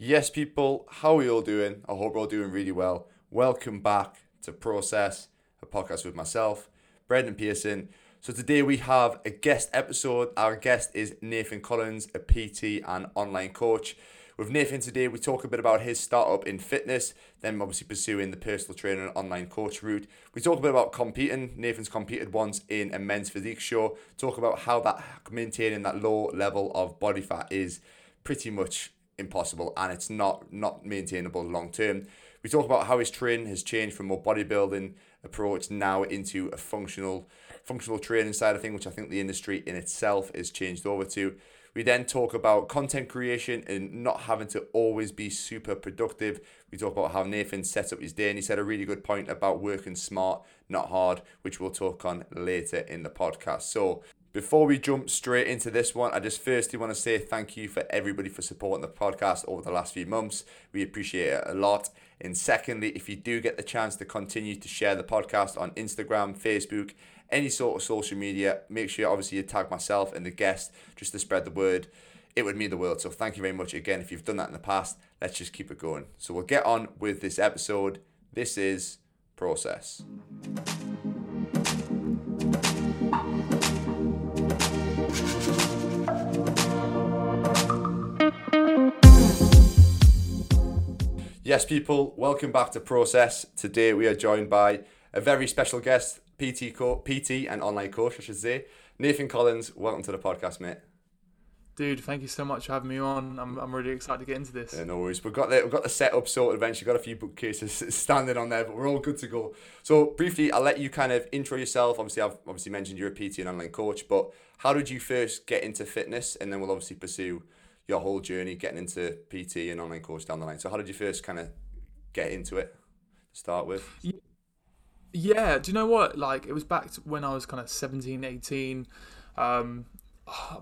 Yes, people, how are you all doing? I hope you're all doing really well. Welcome back to Process, a podcast with myself, Brendan Pearson. So today we have a guest episode. Our guest is Nathan Collins, a PT and online coach. With Nathan today, we talk a bit about his startup in fitness, then obviously pursuing the personal trainer and online coach route. We talk a bit about competing. Nathan's competed once in a men's physique show. Talk about how that maintaining that low level of body fat is pretty much impossible and it's not not maintainable long term. We talk about how his training has changed from more bodybuilding approach now into a functional functional training side of thing, which I think the industry in itself is changed over to. We then talk about content creation and not having to always be super productive. We talk about how Nathan set up his day, and he said a really good point about working smart, not hard, which we'll talk on later in the podcast. So, before we jump straight into this one, I just firstly want to say thank you for everybody for supporting the podcast over the last few months. We appreciate it a lot. And secondly, if you do get the chance to continue to share the podcast on Instagram, Facebook, any sort of social media, make sure obviously you tag myself and the guest just to spread the word. It would mean the world. So thank you very much again. If you've done that in the past, let's just keep it going. So we'll get on with this episode. This is Process. Yes, people, welcome back to Process. Today we are joined by a very special guest, PT, co- PT and online coach, I should say, Nathan Collins. Welcome to the podcast, mate. Dude, thank you so much for having me on. I'm, I'm really excited to get into this. Yeah, no worries. We've got the we've got the setup sorted eventually. Got a few bookcases standing on there, but we're all good to go. So briefly, I'll let you kind of intro yourself. Obviously, I've obviously mentioned you're a PT and online coach, but how did you first get into fitness, and then we'll obviously pursue your whole journey getting into PT and online course down the line. So how did you first kind of get into it to start with? Yeah, do you know what? Like, it was back to when I was kind of 17, 18. Um,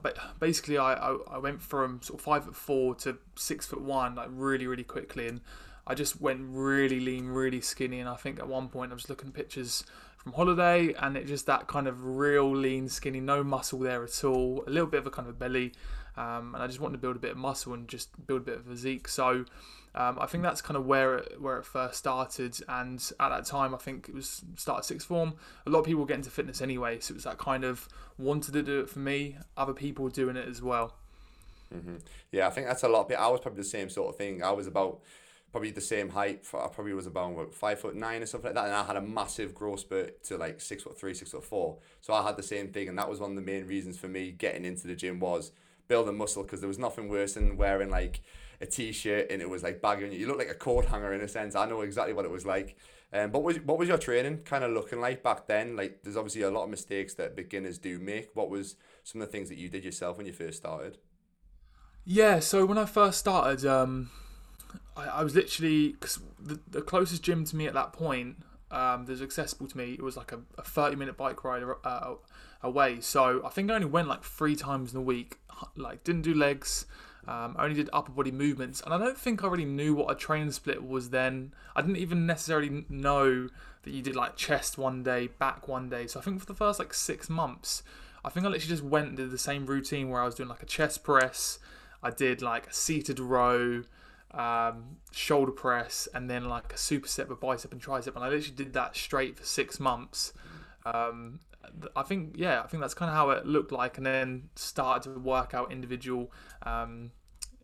but basically, I, I, I went from sort of five foot four to six foot one, like really, really quickly. And I just went really lean, really skinny. And I think at one point I was looking pictures from holiday and it just that kind of real lean, skinny, no muscle there at all, a little bit of a kind of belly. Um, and I just wanted to build a bit of muscle and just build a bit of physique. So um, I think that's kind of where it, where it first started. And at that time, I think it was started sixth form. A lot of people get into fitness anyway, so it was that kind of wanted to do it for me. Other people doing it as well. Mm-hmm. Yeah, I think that's a lot. I was probably the same sort of thing. I was about probably the same height. I probably was about what, five foot nine or something like that, and I had a massive growth spurt to like six foot three, six foot four. So I had the same thing, and that was one of the main reasons for me getting into the gym was building muscle because there was nothing worse than wearing like a t-shirt and it was like baggy you. You look like a coat hanger in a sense. I know exactly what it was like. Um, but was what was your training kind of looking like back then? Like, there's obviously a lot of mistakes that beginners do make. What was some of the things that you did yourself when you first started? Yeah, so when I first started, um, I, I was literally because the, the closest gym to me at that point um, that was accessible to me. It was like a, a 30 minute bike ride uh, away. So I think I only went like three times in a week. Like didn't do legs. Um, I only did upper body movements, and I don't think I really knew what a training split was then. I didn't even necessarily know that you did like chest one day, back one day. So I think for the first like six months, I think I literally just went and did the same routine where I was doing like a chest press, I did like a seated row, um, shoulder press, and then like a superset with bicep and tricep, and I literally did that straight for six months. Um, I think yeah, I think that's kind of how it looked like, and then started to work out individual, um,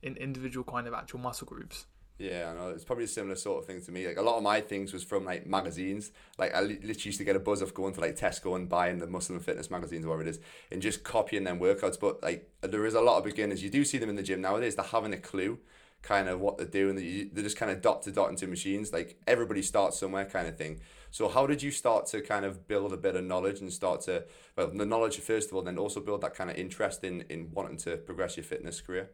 in individual kind of actual muscle groups. Yeah, I know. It's probably a similar sort of thing to me. Like a lot of my things was from like magazines. Like I literally used to get a buzz of going to like Tesco and buying the muscle and fitness magazines or whatever it is, and just copying them workouts. But like there is a lot of beginners. You do see them in the gym nowadays. They're having a clue, kind of what they're doing. They're just kind of dot to dot into machines. Like everybody starts somewhere, kind of thing. So how did you start to kind of build a bit of knowledge and start to well the knowledge first of all, then also build that kind of interest in in wanting to progress your fitness career?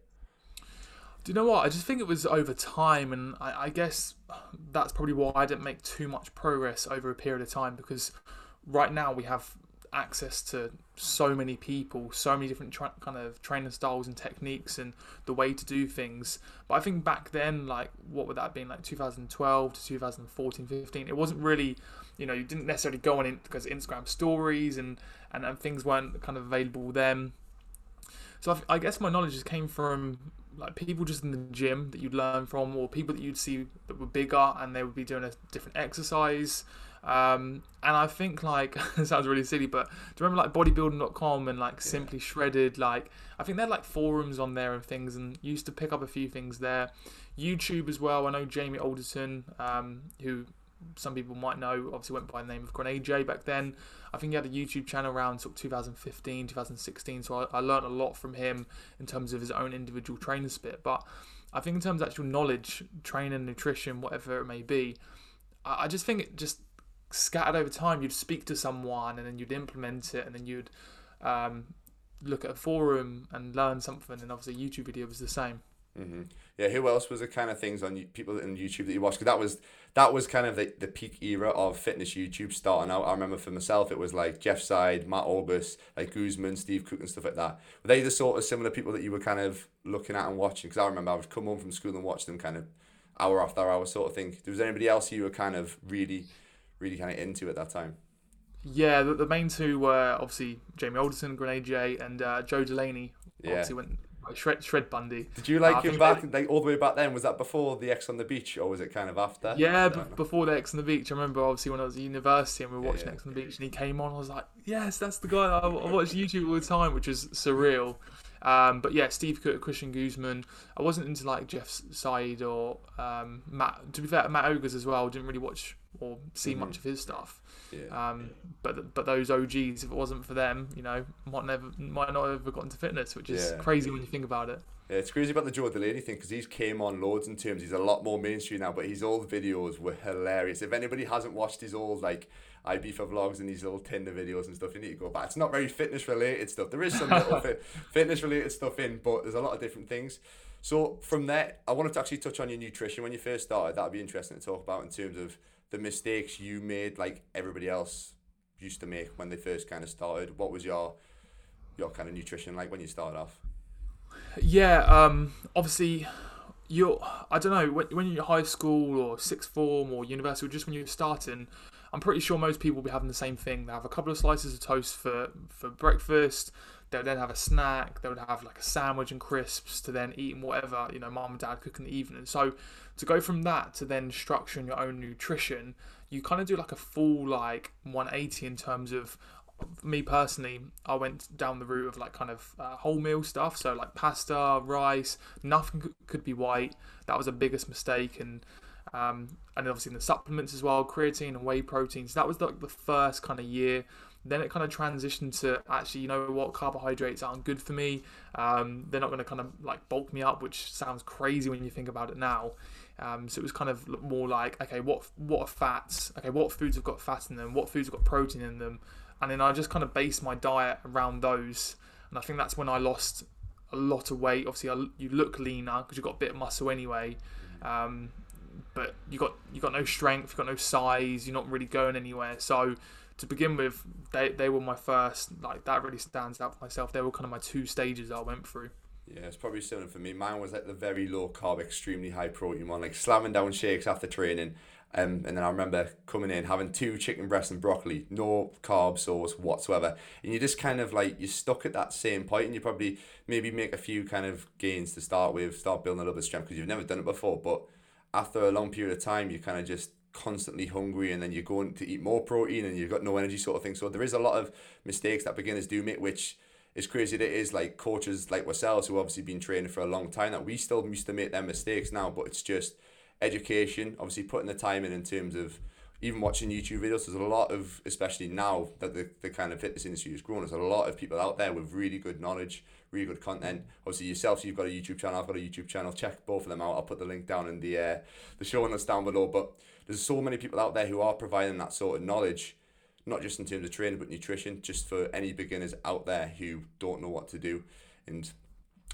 Do you know what? I just think it was over time, and I, I guess that's probably why I didn't make too much progress over a period of time because right now we have access to so many people, so many different tra- kind of training styles and techniques and the way to do things. But I think back then, like, what would that have been, like 2012 to 2014, 15, it wasn't really, you know, you didn't necessarily go on in because Instagram stories and, and, and things weren't kind of available then. So I, I guess my knowledge just came from like people just in the gym that you'd learn from, or people that you'd see that were bigger and they would be doing a different exercise. Um, and I think like it sounds really silly, but do you remember like bodybuilding.com and like Simply Shredded? Like I think they had like forums on there and things, and used to pick up a few things there. YouTube as well. I know Jamie Alderton, um, who some people might know, obviously went by the name of Grenade J back then. I think he had a YouTube channel around sort of 2015, 2016. So I, I learned a lot from him in terms of his own individual training split. But I think in terms of actual knowledge, training, nutrition, whatever it may be, I, I just think it just scattered over time. You'd speak to someone and then you'd implement it and then you'd um, look at a forum and learn something. And obviously, YouTube video was the same. Mm-hmm. Yeah, who else was the kind of things on people in YouTube that you watched? Because that was that was kind of the, the peak era of fitness YouTube starting out. I remember for myself, it was like Jeff Seid, Matt Ogus, like Guzman, Steve Cook, and stuff like that. Were they the sort of similar people that you were kind of looking at and watching? Because I remember I would come home from school and watch them kind of hour after hour sort of thing. There was there anybody else you were kind of really, really kind of into at that time? Yeah, the, the main two were obviously Jamie Grenade J, and uh, Joe Delaney. Yeah. Obviously went Shred Shred Bundy. Did you like Uh, him back like all the way back then? Was that before the Ex on the Beach or was it kind of after? Yeah, b- before the Ex on the Beach. I remember obviously when I was at university and we were watching yeah. Ex on the Beach and he came on. I was like, yes, that's the guy. I, I watch YouTube all the time, which is surreal. Um, but yeah, Steve Cook, Christian Guzman. I wasn't into like Jeff's side or um, Matt. To be fair, Matt Ogus as well. Didn't really watch or see Mhm. much of his stuff. Yeah. Um, but but those OGs, if it wasn't for them, you know, might never might not have ever got into fitness, which is Yeah. crazy when you think about it. Yeah, it's crazy about the Joe Delaney thing because he's came on loads in terms. He's a lot more mainstream now, but his old videos were hilarious. If anybody hasn't watched his old like IB for vlogs and these little Tinder videos and stuff, you need to go back. It's not very fitness related stuff. There is some little fit, fitness related stuff in, but there's a lot of different things. So from there, I wanted to actually touch on your nutrition when you first started. That'd be interesting to talk about in terms of the mistakes you made, like everybody else used to make when they first kind of started. What was your your kind of nutrition like when you started off? Yeah, um, obviously, you're. I don't know when, when you're in high school or sixth form or university, or just when you're starting. I'm pretty sure most people will be having the same thing. They have a couple of slices of toast for for breakfast. They'll then have a snack. They would have like a sandwich and crisps to then eat and whatever you know mom and dad cook in the evening. So to go from that to then structuring your own nutrition, you kind of do like a full like 180 in terms of me personally, I went down the route of like kind of uh, whole meal stuff, so like pasta, rice, nothing could be white. That was the biggest mistake, and um, and obviously in the supplements as well, creatine and whey protein. So that was like the first kind of year. Then it kind of transitioned to actually, you know what, carbohydrates aren't good for me. Um, they're not going to kind of like bulk me up, which sounds crazy when you think about it now. Um, so it was kind of more like, okay, what what are fats? Okay, what foods have got fat in them? What foods have got protein in them? and then I just kind of based my diet around those. And I think that's when I lost a lot of weight. Obviously, I, you look leaner because you've got a bit of muscle anyway, um, but you got you got no strength, you got no size, you're not really going anywhere. So to begin with, they they were my first like that really stands out for myself. They were kind of my two stages I went through. Yeah, it's probably similar for me. Mine was like the very low carb, extremely high protein one, like slamming down shakes after training. Um, and then I remember coming in having two chicken breasts and broccoli, no carb source whatsoever. And you just kind of like you're stuck at that same point, and you probably maybe make a few kind of gains to start with, start building a little bit of strength because you've never done it before. But after a long period of time, you're kind of just constantly hungry, and then you're going to eat more protein, and you've got no energy, sort of thing. So there is a lot of mistakes that beginners do make, which is crazy that it is like coaches like ourselves who obviously been training for a long time that we still used to make their mistakes now, but it's just education, obviously putting the time in in terms of even watching YouTube videos. There's a lot of, especially now that the, the kind of fitness industry has grown, there's a lot of people out there with really good knowledge, really good content. Obviously yourself, so you've got a YouTube channel, I've got a YouTube channel. Check both of them out. I'll put the link down in the uh, the show notes down below. But there's so many people out there who are providing that sort of knowledge not just in terms of training but nutrition just for any beginners out there who don't know what to do and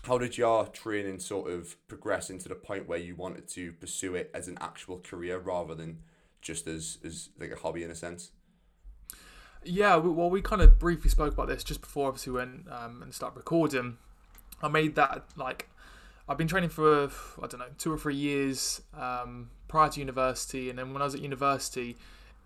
how did your training sort of progress into the point where you wanted to pursue it as an actual career rather than just as, as like a hobby in a sense Yeah, we- well, we kind of briefly spoke about this just before, obviously, we went um, and start recording. I made that like I've been training for I don't know two or three years um, prior to university, and then when I was at university,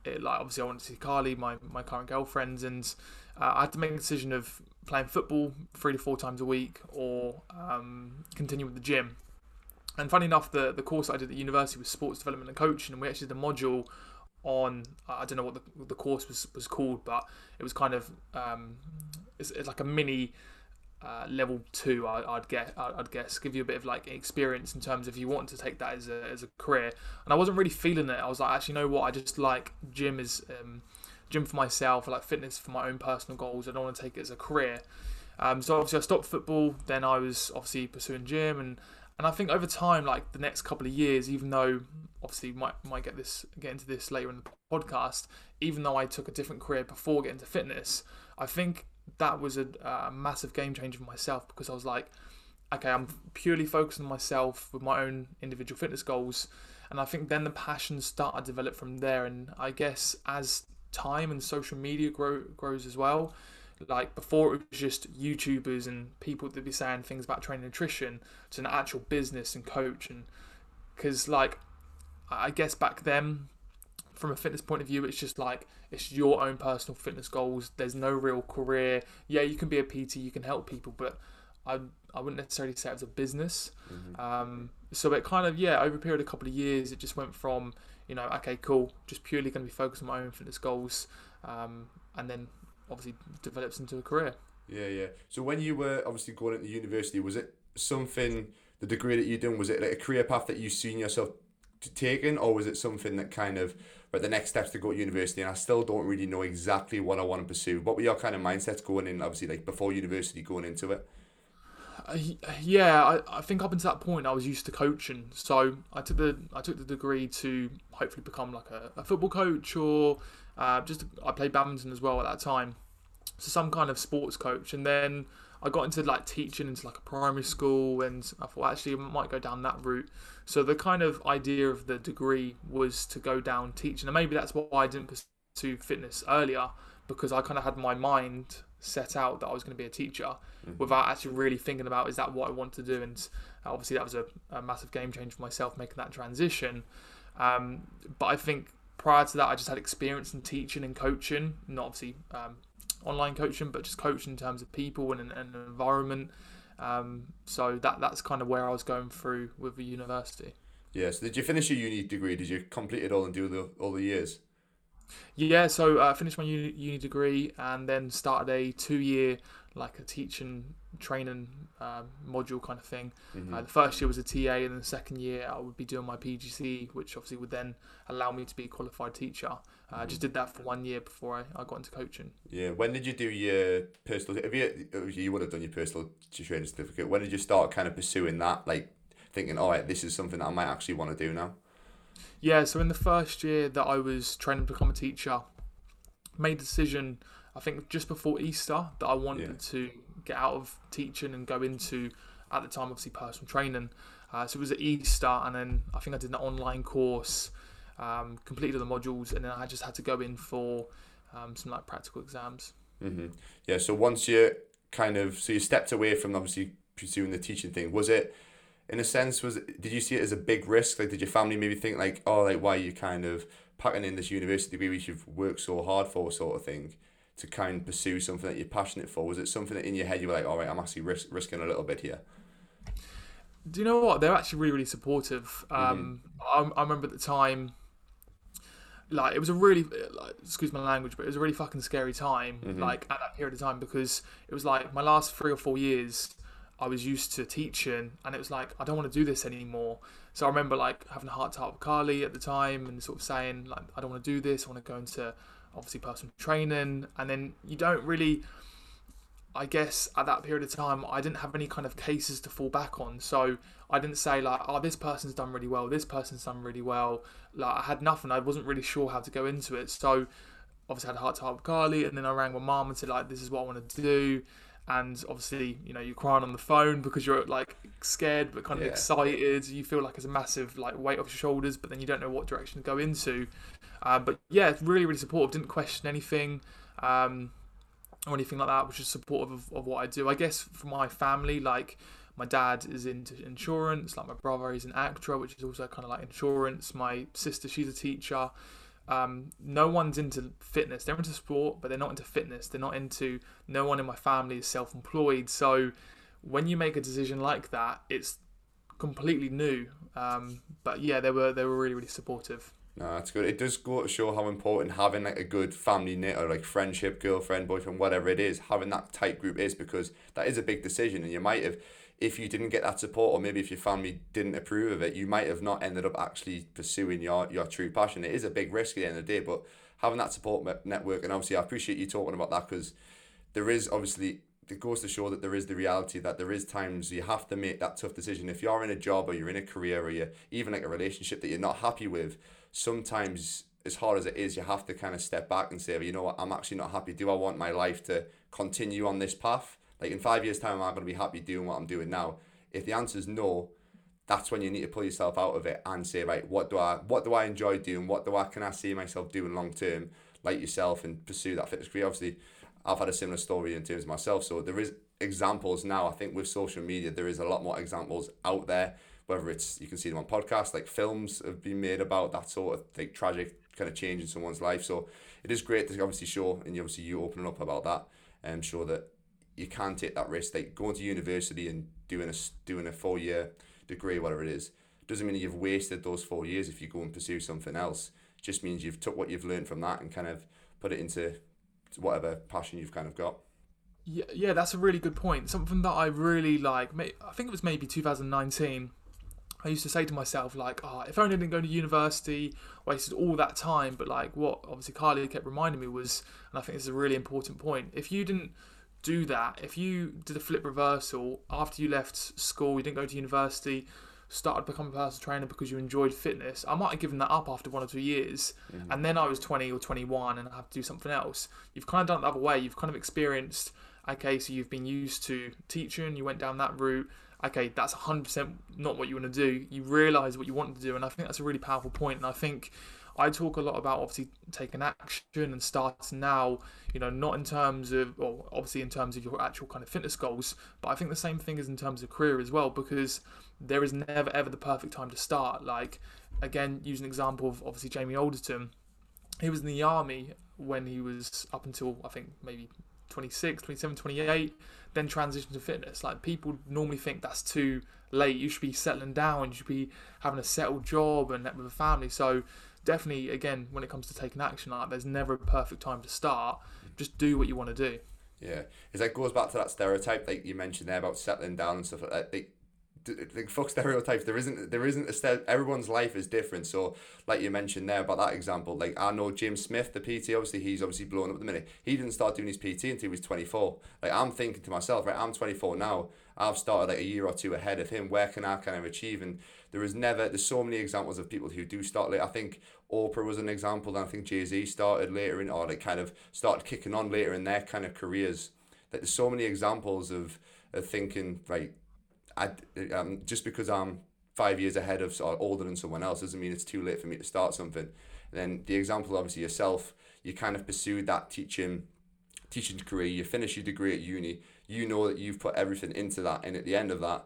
it, like obviously I wanted to see Carly, my my current girlfriend, and uh, I had to make a decision of playing football three to four times a week or um, continue with the gym. And funny enough, the, the course I did at university was sports development and coaching, and we actually did a module on I don't know what the, the course was, was called, but it was kind of um, it's, it's like a mini uh, level two. I, would get I'd guess give you a bit of like experience in terms of if you want to take that as a as a career. And I wasn't really feeling it. I was like, actually, you know what? I just like gym is um, gym for myself. I like fitness for my own personal goals. I don't want to take it as a career. Um, so obviously I stopped football. Then I was obviously pursuing gym and and I think over time, like the next couple of years, even though obviously might might get this get into this later in the podcast, even though I took a different career before getting to fitness, I think that was a, a massive game changer for myself because I was like, okay, I'm purely focused on myself with my own individual fitness goals, and I think then the passion started to develop from there. And I guess as time and social media grow grows as well, like before it was just YouTubers and people that be saying things about training nutrition to an actual business and coach and because like I guess back then from a fitness point of view it's just like it's your own personal fitness goals. There's no real career. Yeah you can be a PT you can help people but I I wouldn't necessarily say it was a business. Mm-hmm. um, so it kind of yeah over a period of a couple of years it just went from you know okay cool just purely going to be focused on my own fitness goals um, and then obviously develops into a career. Yeah, yeah. So when you were obviously going into university, was it something the degree that you're doing was it like a career path that you seen yourself taking, or was it something that kind of but the next steps to go to university and I still don't really know exactly what I want to pursue. What were your kind of mindsets going in obviously like before university going into it? Yeah, I, I think up until that point I was used to coaching, so I took the I took the degree to hopefully become like a, a football coach or uh, just I played badminton as well at that time, so some kind of sports coach. And then I got into like teaching into like a primary school, and I thought actually I might go down that route. So the kind of idea of the degree was to go down teaching, and maybe that's why I didn't pursue fitness earlier because I kind of had my mind set out that I was going to be a teacher mm-hmm. without actually really thinking about is that what I want to do. And obviously that was a, a massive game change for myself making that transition. Um, but I think prior to that, I just had experience in teaching and coaching, not obviously um, online coaching, but just coaching in terms of people and an environment. Um, so that that's kind of where I was going through with the university. Yeah. So did you finish your uni degree? Did you complete it all and do the all the years? Yeah. So I uh, finished my uni, uni degree and then started a two year like a teaching training um, module kind of thing. Mm-hmm. Uh, the first year was a TA, and then the second year I would be doing my PGCE, which obviously would then allow me to be a qualified teacher. Uh, I just mm-hmm. did that for one year before I, I got into coaching. Yeah. When did you do your personal? Have you you would have done your personal training certificate? When did you start kind of pursuing that? Like thinking, all right, this is something that I might actually want to do now. Yeah. So in the first year that I was training to become a teacher, made a decision. I think just before Easter that I wanted yeah. to get out of teaching and go into at the time obviously personal training. Uh, so it was at Easter, and then I think I did an online course, um, completed the modules, and then I just had to go in for um, some like practical exams. Mm-hmm. Yeah. So once you kind of so you stepped away from obviously pursuing the teaching thing, was it? In a sense, was it, did you see it as a big risk? Like, did your family maybe think like, oh, like why are you kind of packing in this university degree which you've worked so hard for, sort of thing? To kind of pursue something that you're passionate for? Was it something that in your head you were like, all right, I'm actually risk, risking a little bit here? Do you know what? They're actually really, really supportive. Um, mm-hmm. I, I remember at the time, like it was a really, like, excuse my language, but it was a really fucking scary time. Mm-hmm. Like at that period of time because it was like my last three or four years. I was used to teaching, and it was like I don't want to do this anymore. So I remember like having a heart to heart with Carly at the time, and sort of saying like I don't want to do this. I want to go into obviously personal training, and then you don't really. I guess at that period of time, I didn't have any kind of cases to fall back on. So I didn't say like, "Oh, this person's done really well. This person's done really well." Like I had nothing. I wasn't really sure how to go into it. So obviously I had a heart to heart with Carly, and then I rang my mom and said like, "This is what I want to do." And obviously, you know, you're crying on the phone because you're like scared but kind of yeah. excited. You feel like it's a massive like weight off your shoulders, but then you don't know what direction to go into. Uh, but yeah, really, really supportive. Didn't question anything um, or anything like that. which is supportive of, of what I do. I guess for my family, like my dad is into insurance. Like my brother is an actor, which is also kind of like insurance. My sister, she's a teacher. um, no one's into fitness. They're into sport, but they're not into fitness. They're not into. No one in my family is self-employed. So when you make a decision like that, it's completely new. Um, but yeah, they were they were really really supportive. No, that's good. It does go to show how important having like a good family knit or like friendship, girlfriend, boyfriend, whatever it is, having that tight group is because that is a big decision, and you might have if you didn't get that support or maybe if your family didn't approve of it, you might have not ended up actually pursuing your, your true passion. It is a big risk at the end of the day, but having that support network, and obviously I appreciate you talking about that because there is obviously, it goes to show that there is the reality that there is times you have to make that tough decision. If you're in a job or you're in a career or you're even like a relationship that you're not happy with, sometimes as hard as it is, you have to kind of step back and say, well, you know what, I'm actually not happy. Do I want my life to continue on this path? Like in five years' time, am I going to be happy doing what I'm doing now? If the answer is no, that's when you need to pull yourself out of it and say, right, what do I what do I enjoy doing? What do I can I see myself doing long term, like yourself, and pursue that fitness career? Obviously, I've had a similar story in terms of myself. So there is examples now. I think with social media, there is a lot more examples out there. Whether it's you can see them on podcasts, like films have been made about that sort of like tragic kind of change in someone's life. So it is great to obviously show, and obviously you opening up about that and show that you can take that risk. Like going to university and doing a doing a four year degree, whatever it is, doesn't mean you've wasted those four years if you go and pursue something else. Just means you've took what you've learned from that and kind of put it into whatever passion you've kind of got. Yeah, yeah, that's a really good point. Something that I really like. I think it was maybe 2019. I used to say to myself, like, oh, if only I didn't go to university, wasted all that time. But like, what obviously Carly kept reminding me was, and I think this is a really important point. If you didn't do that, if you did a flip reversal after you left school, you didn't go to university, started becoming a personal trainer because you enjoyed fitness, I might have given that up after one or two years. Mm-hmm. And then I was 20 or 21 and I have to do something else. You've kind of done it the other way. You've kind of experienced, okay, so you've been used to teaching, you went down that route. Okay, that's 100% not what you want to do. You realize what you want to do. And I think that's a really powerful point. And I think I talk a lot about obviously taking action and starting now, you know, not in terms of, well, obviously in terms of your actual kind of fitness goals, but I think the same thing is in terms of career as well, because there is never ever the perfect time to start. Like, again, use an example of obviously Jamie Alderton. He was in the army when he was up until, I think, maybe 26, 27, 28, then transition to fitness. Like, people normally think that's too late. You should be settling down, you should be having a settled job and with a family. So, definitely again when it comes to taking action like there's never a perfect time to start just do what you want to do yeah is that goes back to that stereotype that you mentioned there about settling down and stuff like that like fuck stereotypes there isn't there isn't a st- everyone's life is different. So like you mentioned there about that example like i know jim smith the pt obviously he's obviously blown up at the minute. He didn't start doing his pt until he was 24 like i'm thinking to myself right i'm 24 now. I've started like a year or two ahead of him. Where can i kind of achieve? And there is never there's so many examples of people who do start late. I think Oprah was an example, and I think Jay Z started later in or like kind of started kicking on later in their kind of careers. Like there's so many examples of, of thinking right, I um, just because I'm five years ahead of or older than someone else doesn't mean it's too late for me to start something. And then the example, obviously yourself, you kind of pursued that teaching teaching career. You finish your degree at uni. You know that you've put everything into that, and at the end of that,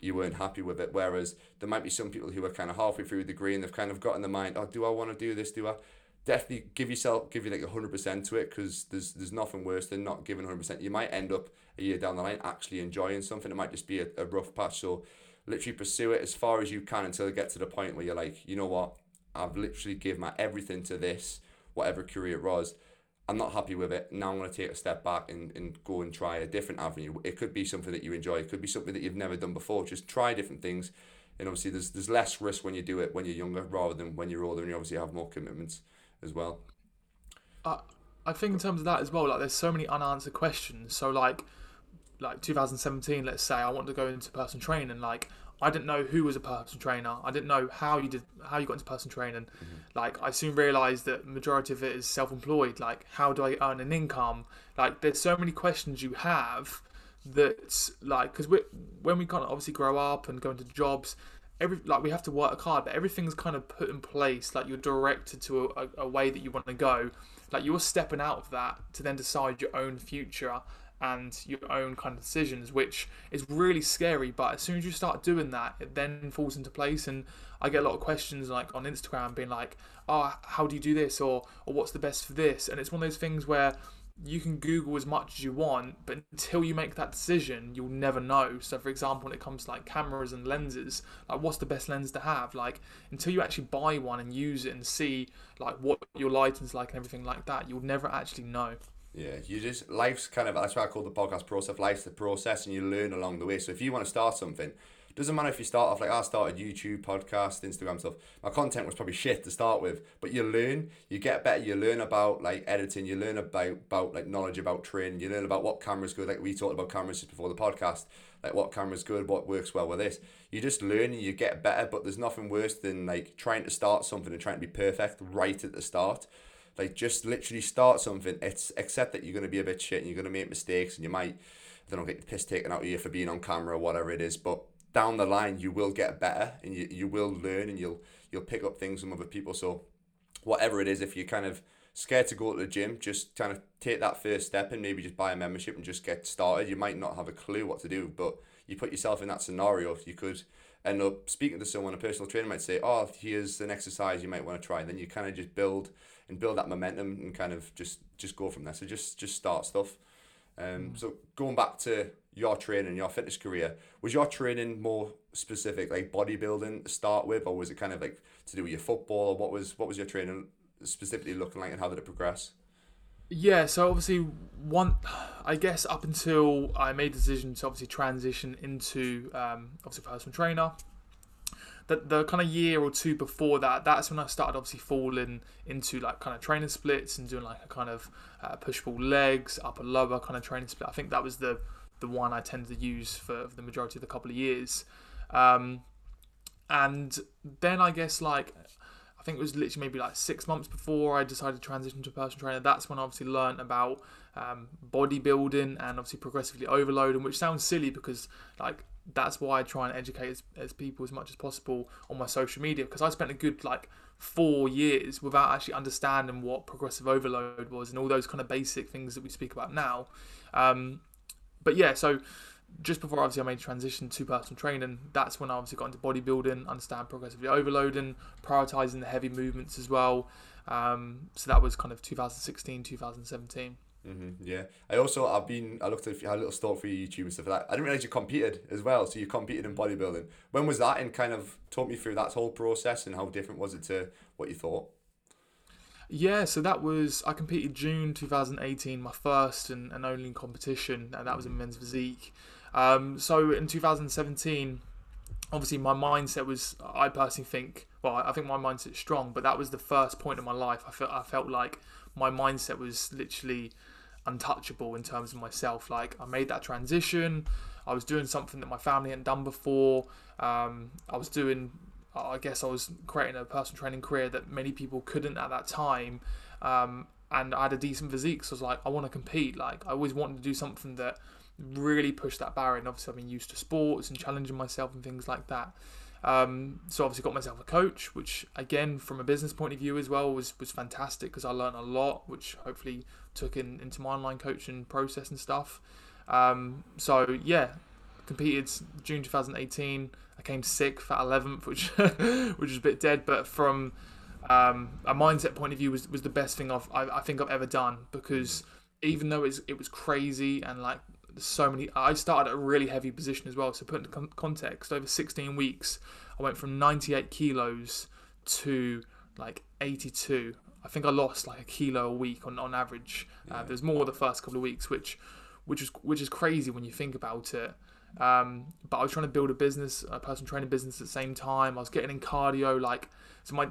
you weren't happy with it. Whereas there might be some people who are kind of halfway through the degree and they've kind of got in the mind, oh, do I want to do this? Do I? Definitely give yourself, give you like hundred percent to it because there's there's nothing worse than not giving hundred percent. You might end up a year down the line actually enjoying something. It might just be a, a rough patch. So literally pursue it as far as you can until you get to the point where you're like, you know what, I've literally given my everything to this, whatever career it was I'm not happy with it. Now I'm going to take a step back and, and go and try a different avenue. It could be something that you enjoy. It could be something that you've never done before. Just try different things. And obviously, there's there's less risk when you do it when you're younger rather than when you're older and you obviously have more commitments as well. Uh, I think in terms of that as well, like there's so many unanswered questions. So like, like 2017, let's say I want to go into personal training, like I didn't know who was a personal trainer. I didn't know how you did how you got into personal training. Mm-hmm. Like I soon realised that majority of it is self-employed. Like how do I earn an income? Like there's so many questions you have that like because we when we kind of obviously grow up and go into jobs, every like we have to work hard, but everything's kind of put in place. Like you're directed to a, a way that you want to go. Like you're stepping out of that to then decide your own future and your own kind of decisions, which is really scary. But as soon as you start doing that, it then falls into place. And I get a lot of questions like on Instagram being like, "Oh, how do you do this?" or "Or what's the best for this?" And it's one of those things where you can Google as much as you want, but until you make that decision, you'll never know. So, for example, when it comes to like cameras and lenses, like what's the best lens to have? Like until you actually buy one and use it and see like what your lighting's like and everything like that, you'll never actually know. Yeah, you just life's kind of that's why I call the podcast process. Life's the process, and you learn along the way. So if you want to start something, doesn't matter if you start off like I started YouTube, podcast, Instagram stuff. My content was probably shit to start with, but you learn, you get better. You learn about like editing. You learn about about like knowledge about training. You learn about what cameras good. Like we talked about cameras just before the podcast. Like what cameras good, what works well with this. You just learn and you get better. But there's nothing worse than like trying to start something and trying to be perfect right at the start like just literally start something. It's accept that you're gonna be a bit shit and you're gonna make mistakes and you might, then I don't know, get the piss taken out of you for being on camera or whatever it is. But down the line, you will get better and you, you will learn and you'll you'll pick up things from other people. So whatever it is, if you're kind of scared to go to the gym, just kind of take that first step and maybe just buy a membership and just get started. You might not have a clue what to do, but you put yourself in that scenario. You could end up speaking to someone, a personal trainer might say, "Oh, here's an exercise you might want to try." And then you kind of just build and build that momentum and kind of just just go from there. So just just start stuff. Um, mm. So going back to your training, your fitness career, was your training more specific, like bodybuilding to start with, or was it kind of like to do with your football? Or what was what was your training specifically looking like, and how did it progress? Yeah, so obviously one, I guess up until I made the decision to obviously transition into um, obviously personal trainer, the, the kind of year or two before that, that's when I started obviously falling into like kind of training splits and doing like a kind of uh, push pull legs, upper lower kind of training split. I think that was the the one I tended to use for, for the majority of the couple of years. Um, and then I guess like I think it was literally maybe like six months before I decided to transition to personal trainer. That's when I obviously learned about um, bodybuilding and obviously progressively overloading, which sounds silly because like that's why I try and educate as, as people as much as possible on my social media because I spent a good like four years without actually understanding what progressive overload was and all those kind of basic things that we speak about now. Um, but yeah, so just before obviously I made transition to personal training, that's when I obviously got into bodybuilding, understand progressively overloading, prioritizing the heavy movements as well. Um, so that was kind of 2016, 2017. Mm-hmm, yeah, I also I've been I looked at a little stalk for your YouTube and stuff like that. I didn't realize you competed as well. So you competed in bodybuilding. When was that? And kind of talk me through that whole process and how different was it to what you thought? Yeah, so that was I competed June 2018, my first and, and only competition, and that was in men's physique. Um, so in 2017, obviously my mindset was I personally think well I think my mindset's strong, but that was the first point in my life I felt I felt like my mindset was literally untouchable in terms of myself. Like I made that transition. I was doing something that my family hadn't done before. Um, I was doing, I guess, I was creating a personal training career that many people couldn't at that time. Um, and I had a decent physique, so I was like, I want to compete. Like I always wanted to do something that really pushed that barrier. And obviously, I've been used to sports and challenging myself and things like that. Um, so obviously got myself a coach, which again from a business point of view as well was was fantastic because I learned a lot, which hopefully took in into my online coaching process and stuff. Um, so yeah, competed June 2018. I came sixth at 11th, which which was a bit dead, but from um, a mindset point of view was, was the best thing I've, I, I think I've ever done because even though it's, it was crazy and like so many. I started at a really heavy position as well. So put into context, over 16 weeks, I went from 98 kilos to like 82. I think I lost like a kilo a week on, on average. Uh, there's more the first couple of weeks, which which is which is crazy when you think about it. Um, but I was trying to build a business, a personal training business at the same time. I was getting in cardio, like so my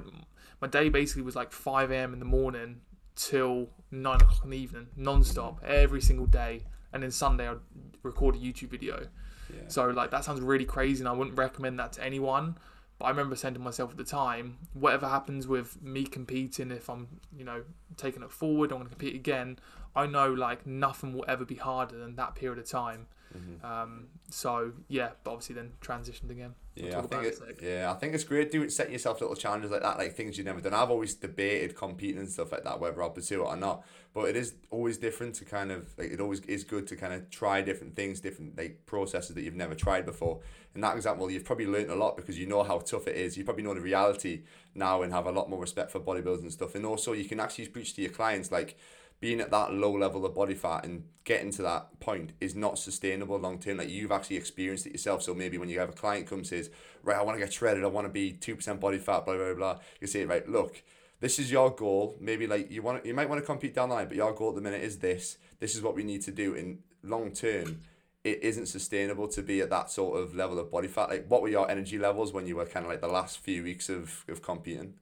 my day basically was like 5 a.m. in the morning till nine o'clock in the evening, non-stop, every single day and then Sunday I'd record a YouTube video. Yeah. So like that sounds really crazy, and I wouldn't recommend that to anyone. But I remember saying to myself at the time, whatever happens with me competing, if I'm you know taking it forward, I'm going to compete again. I know like nothing will ever be harder than that period of time. Mm-hmm. Um, so yeah, but obviously then transitioned again. We'll Yeah, I think it, sec. yeah, I think it's great doing setting yourself little challenges like that, like things you've never done. I've always debated competing and stuff like that, whether I'll pursue it or not. But it is always different to kind of like it always is good to kind of try different things, different like processes that you've never tried before. In that example, you've probably learned a lot because you know how tough it is. You probably know the reality now and have a lot more respect for bodybuilders and stuff. And also, you can actually preach to your clients like being at that low level of body fat and getting to that point is not sustainable long term. Like you've actually experienced it yourself. So maybe when you have a client come says, right, I want to get shredded, I want to be two percent body fat, blah blah blah. You say, right, look, this is your goal. Maybe like you want, you might want to compete down the line, but your goal at the minute is this. This is what we need to do in long term. It isn't sustainable to be at that sort of level of body fat. Like, what were your energy levels when you were kind of like the last few weeks of, of competing?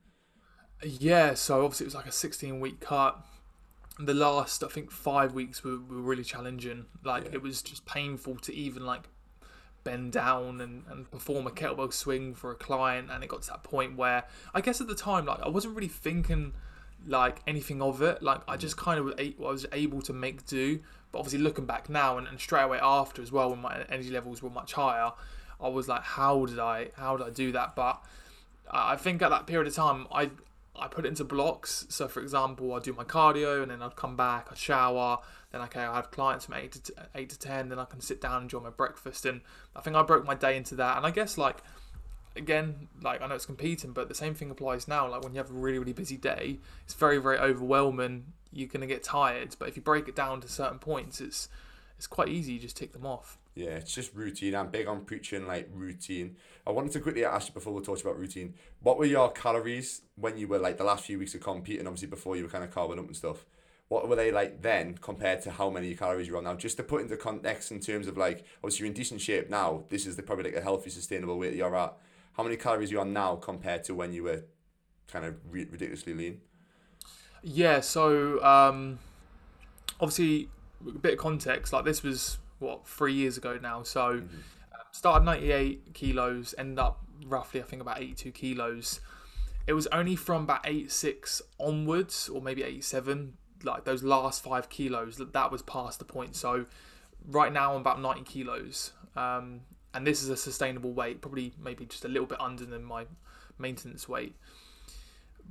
Yeah, so obviously it was like a 16 week cut. The last, I think, five weeks were, were really challenging. Like Yeah. it was just painful to even like bend down and, and perform a kettlebell swing for a client. And it got to that point where I guess at the time, like I wasn't really thinking like anything of it. Like I mm. just kind of was a- was able to make do. But obviously looking back now and, and straight away after as well, when my energy levels were much higher, I was like, how did I, how did I do that? But I think at that period of time, I I put it into blocks. So, for example, I'd do my cardio, and then I'd come back, I'd shower. Then, okay, I have clients from eight to t- eight to ten. Then I can sit down and enjoy my breakfast. And I think I broke my day into that. And I guess like again, like I know it's competing, but the same thing applies now. Like when you have a really really busy day, it's very very overwhelming. You're gonna get tired. But if you break it down to certain points, it's it's quite easy. You just tick them off. Yeah, it's just routine. I'm big on preaching like routine. I wanted to quickly ask you before we talked about routine. What were your calories when you were like the last few weeks of competing? Obviously, before you were kind of carving up and stuff. What were they like then compared to how many calories you're on now? Just to put into context in terms of like, obviously you're in decent shape now. This is the, probably like a healthy, sustainable weight that you're at. How many calories are you on now compared to when you were kind of ri ridiculously lean? Yeah, so um, obviously a bit of context. Like this was what three years ago now. So um, started 98 kilos, ended up roughly I think about 82 kilos. It was only from about 86 onwards, or maybe 87, like those last five kilos, that that was past the point. So right now I'm about 90 kilos, um, and this is a sustainable weight, probably maybe just a little bit under than my maintenance weight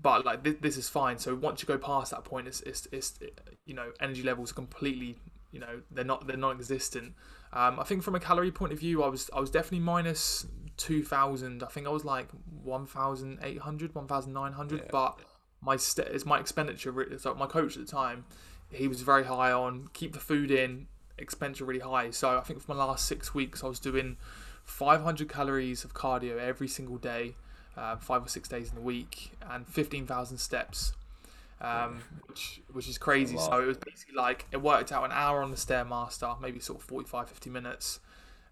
but like this, is fine. So once you go past that point, it's, it's, it's you know energy levels completely you know they're not they're non-existent. Um, I think from a calorie point of view, I was I was definitely minus two thousand. I think I was like 1,800, 1,900, Yeah. but my st- is my expenditure. re- So my coach at the time, he was very high on keep the food in, expenditure really high. So I think for my last six weeks, I was doing 500 calories of cardio every single day uh, five or six days in the week and 15,000 steps, um, which which is crazy. So it was basically like it worked out an hour on the Stairmaster, maybe sort of 45, 50 minutes,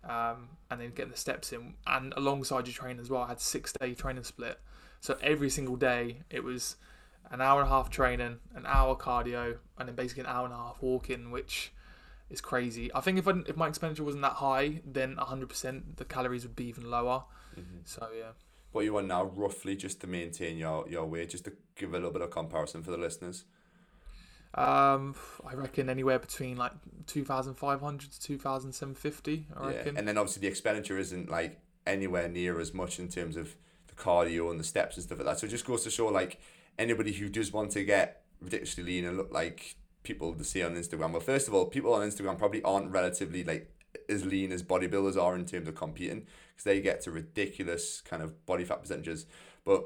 um, and then getting the steps in. And alongside your training as well, I had six day training split. So every single day it was an hour and a half training, an hour cardio, and then basically an hour and a half walking, which is crazy. I think if I, if my expenditure wasn't that high, then 100% the calories would be even lower. So yeah. What you on now, roughly, just to maintain your, your weight, just to give a little bit of comparison for the listeners. Um, I reckon anywhere between like two thousand five hundred to two thousand seven fifty. I Yeah, reckon. and then obviously the expenditure isn't like anywhere near as much in terms of the cardio and the steps and stuff like that. So it just goes to show like anybody who does want to get ridiculously lean and look like people to see on Instagram. Well, first of all, people on Instagram probably aren't relatively like as lean as bodybuilders are in terms of competing because they get to ridiculous kind of body fat percentages, but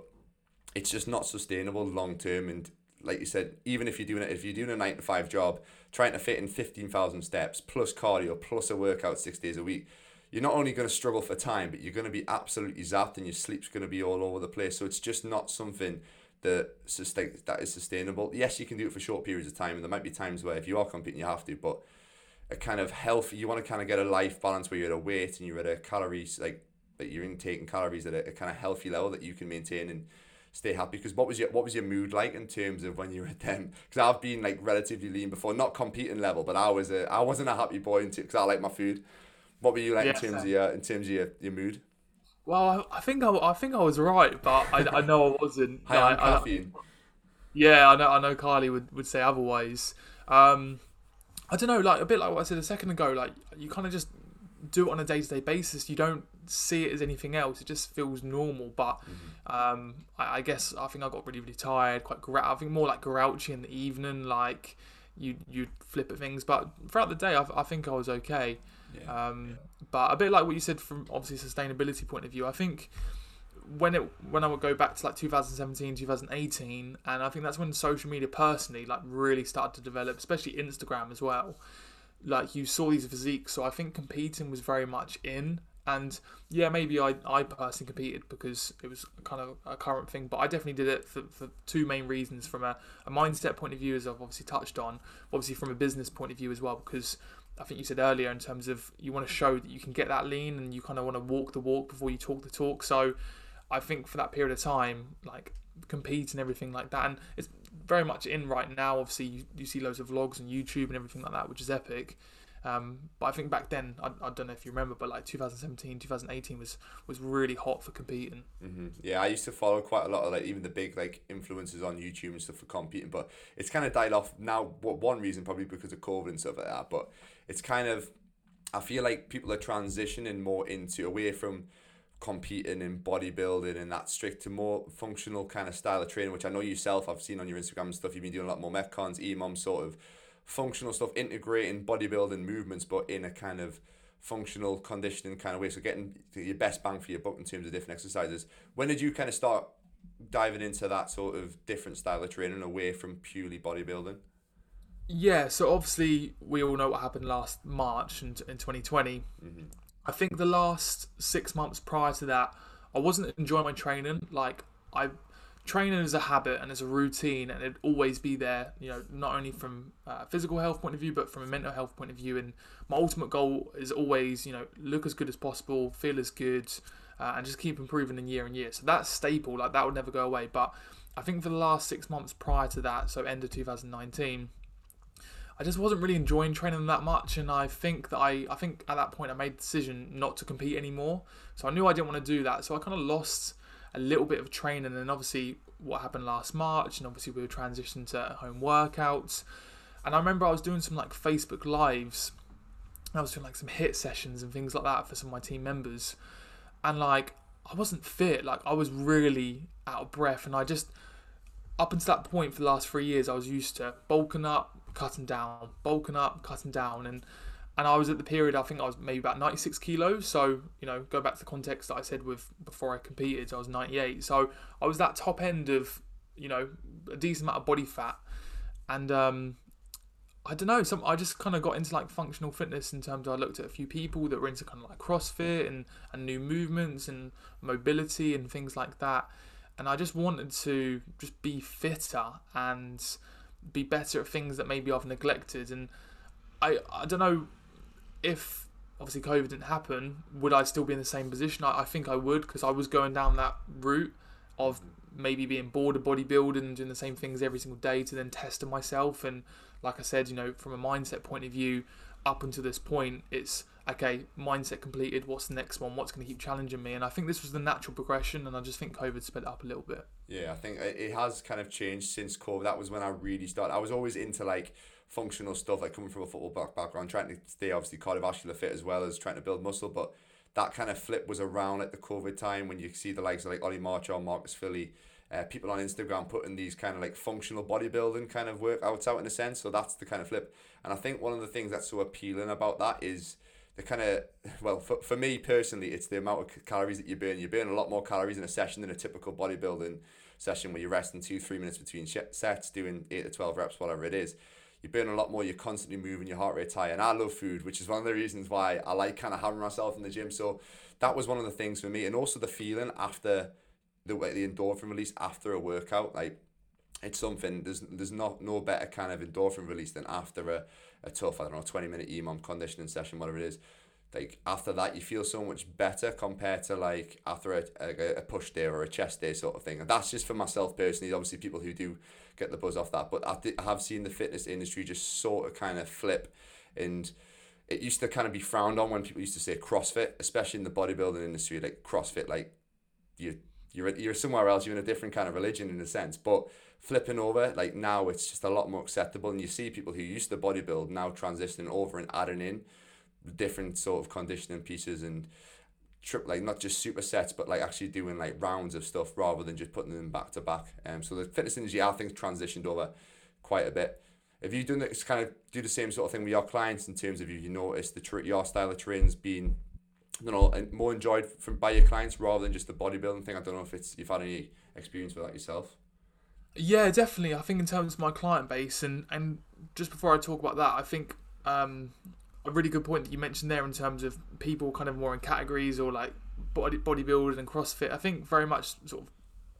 it's just not sustainable long term and like you said, even if you're doing it, if you're doing a nine to five job, trying to fit in fifteen thousand steps plus cardio plus a workout six days a week, you're not only going to struggle for time, but you're going to be absolutely zapped and your sleep's going to be all over the place. So it's just not something that sustain that is sustainable. Yes, you can do it for short periods of time, and there might be times where if you are competing, you have to, but a kind of health, you want to kind of get a life balance where you're at a weight and you're at a calories like that you're intaking calories at a, a kind of healthy level that you can maintain and stay happy because what was your what was your mood like in terms of when you were at them because I've been like relatively lean before not competing level but I was a I wasn't a happy boy into because I like my food what were you like Yeah, in terms of your in terms of your, your mood Well, I I think I, I think I was right, but I, I know I wasn't. high on I- I- Yeah, I know. I know. Kylie would, would say otherwise. Um, I don't know, like a bit like what I said a second ago. Like you kind of just do it on a day to day basis. You don't see it as anything else. It just feels normal. But Mm-hmm. um, I, I guess I think I got really really tired, quite grou- I think more like grouchy in the evening. Like you you flip at things, but throughout the day, I, I think I was okay. Yeah. Um, but a bit like what you said from obviously sustainability point of view, I think when it when I would go back to like 2017, 2018, and I think that's when social media personally like really started to develop, especially Instagram as well. Like you saw these physiques, so I think competing was very much in. And yeah, maybe I, I personally competed because it was kind of a current thing, but I definitely did it for, for two main reasons from a, a mindset point of view, as I've obviously touched on, obviously from a business point of view as well, because I think you said earlier in terms of you want to show that you can get that lean and you kind of want to walk the walk before you talk the talk. So I think for that period of time, like compete and everything like that, and it's very much in right now. Obviously, you, you see loads of vlogs on YouTube and everything like that, which is epic. Um, but I think back then, I, I don't know if you remember, but like 2017, 2018 was was really hot for competing. hmm Yeah, I used to follow quite a lot of like even the big like influencers on YouTube and stuff for competing, but it's kind of died off now. What one reason probably because of COVID and stuff like that, but it's kind of I feel like people are transitioning more into away from competing in bodybuilding and that strict to more functional kind of style of training, which I know yourself I've seen on your Instagram and stuff. You've been doing a lot more metcons, EMOM sort of functional stuff, integrating bodybuilding movements, but in a kind of functional conditioning kind of way. So getting your best bang for your buck in terms of different exercises. When did you kind of start diving into that sort of different style of training away from purely bodybuilding? Yeah, so obviously we all know what happened last March and in 2020. Mm-hmm. I think the last six months prior to that, I wasn't enjoying my training. Like I training is a habit and it's a routine, and it'd always be there. You know, not only from a physical health point of view, but from a mental health point of view. And my ultimate goal is always, you know, look as good as possible, feel as good, uh, and just keep improving in year and year. So that's staple. Like that would never go away. But I think for the last six months prior to that, so end of 2019. I just wasn't really enjoying training that much, and I think that I, I think at that point I made the decision not to compete anymore. So I knew I didn't want to do that. So I kind of lost a little bit of training, and obviously what happened last March, and obviously we were transitioning to home workouts. And I remember I was doing some like Facebook lives. I was doing like some HIIT sessions and things like that for some of my team members, and like I wasn't fit. Like I was really out of breath, and I just up until that point for the last three years, I was used to bulking up, cutting down, bulking up, cutting down, and and I was at the period I think I was maybe about 96 kilos. So you know, go back to the context that I said with before I competed, I was 98. So I was that top end of you know a decent amount of body fat, and um, I don't know. Some I just kind of got into like functional fitness in terms of I looked at a few people that were into kind of like CrossFit and and new movements and mobility and things like that, and I just wanted to just be fitter and be better at things that maybe I've neglected. And I I don't know if obviously COVID didn't happen, would I still be in the same position? I, I think I would because I was going down that route of maybe being bored of bodybuilding and doing the same things every single day to then testing myself. And like I said, you know, from a mindset point of view, up until this point, it's okay, mindset completed. What's the next one? What's going to keep challenging me? And I think this was the natural progression, and I just think COVID sped up a little bit. Yeah, I think it it has kind of changed since COVID. That was when I really started. I was always into like functional stuff, like coming from a football back background, trying to stay obviously cardiovascular fit as well as trying to build muscle. But that kind of flip was around at the COVID time when you see the likes of like Ollie Marchon, Marcus Filly, uh, people on Instagram putting these kind of like functional bodybuilding kind of workouts out in a sense. So that's the kind of flip. And I think one of the things that's so appealing about that is the kind of well for, for me personally it's the amount of calories that you burn. You burn a lot more calories in a session than a typical bodybuilding session where you're resting two three minutes between sets doing 8 to 12 reps whatever it is. You burn a lot more you're constantly moving your heart rate's high and i love food which is one of the reasons why i like kind of having myself in the gym. So that was one of the things for me. And also the feeling after the way the endorphin release after a workout. Like it's something there's there's not no better kind of endorphin release than after a, a tough I don't know 20 minute EMOM conditioning session whatever it is. Like after that you feel so much better compared to like after a, a, a push day or a chest day sort of thing. And that's just for myself personally. Obviously people who do get the buzz off that. But I, th- I have seen the fitness industry just sort of kind of flip. And it used to kind of be frowned on when people used to say CrossFit especially in the bodybuilding industry like CrossFit like you you're you're somewhere else. You're in a different kind of religion in a sense, but flipping over like now it's just a lot more acceptable and you see people who used to bodybuild now transitioning over and adding in different sort of conditioning pieces and trip like not just supersets but like actually doing like rounds of stuff rather than just putting them back to back. Um so the fitness industry I think transitioned over quite a bit. Have you done this kind of do the same sort of thing with your clients in terms of you, you notice the your style of training's been you know more enjoyed from by your clients rather than just the bodybuilding thing? I don't know if it's you've had any experience with that yourself yeah, definitely. I think in terms of my client base, and and just before I talk about that, I think um, a really good point that you mentioned there in terms of people kind of more in categories or like body bodybuilding and CrossFit. I think very much sort of.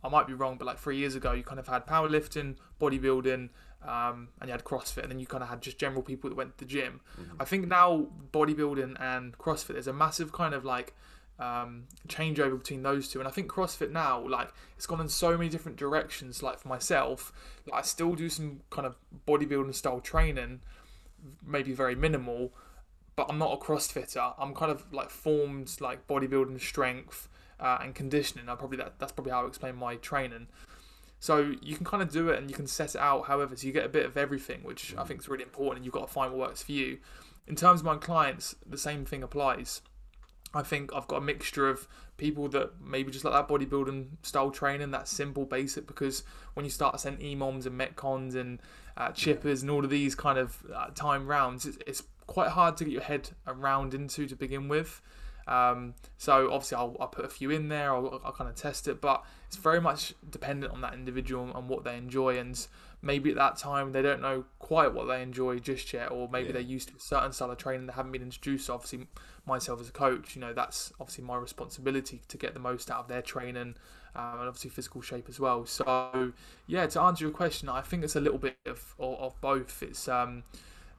I might be wrong, but like three years ago, you kind of had powerlifting, bodybuilding, um, and you had CrossFit, and then you kind of had just general people that went to the gym. Mm-hmm. I think now bodybuilding and CrossFit, there's a massive kind of like um, changeover between those two. And I think CrossFit now, like, it's gone in so many different directions. Like for myself, like, I still do some kind of bodybuilding style training, maybe very minimal, but I'm not a CrossFitter. I'm kind of like formed like bodybuilding strength uh, and conditioning. I probably that, that's probably how I explain my training. So you can kind of do it and you can set it out however. So you get a bit of everything, which I think is really important. And you've got to find what works for you. In terms of my clients, the same thing applies. I think I've got a mixture of people that maybe just like that bodybuilding style training, that simple, basic. Because when you start sending EMOMs and Metcons and uh, chippers and all of these kind of uh, time rounds, it's, it's, quite hard to get your head around into to begin with. Um, so obviously I'll, I'll, put a few in there. I'll, I'll kind of test it, but it's very much dependent on that individual and what they enjoy. And maybe at that time they don't know quite what they enjoy just yet, or maybe yeah. they're used to a certain style of training that haven't been introduced. So obviously, myself as a coach, you know, that's obviously my responsibility to get the most out of their training um, and obviously physical shape as well. So yeah, to answer your question, I think it's a little bit of of, both. It's um,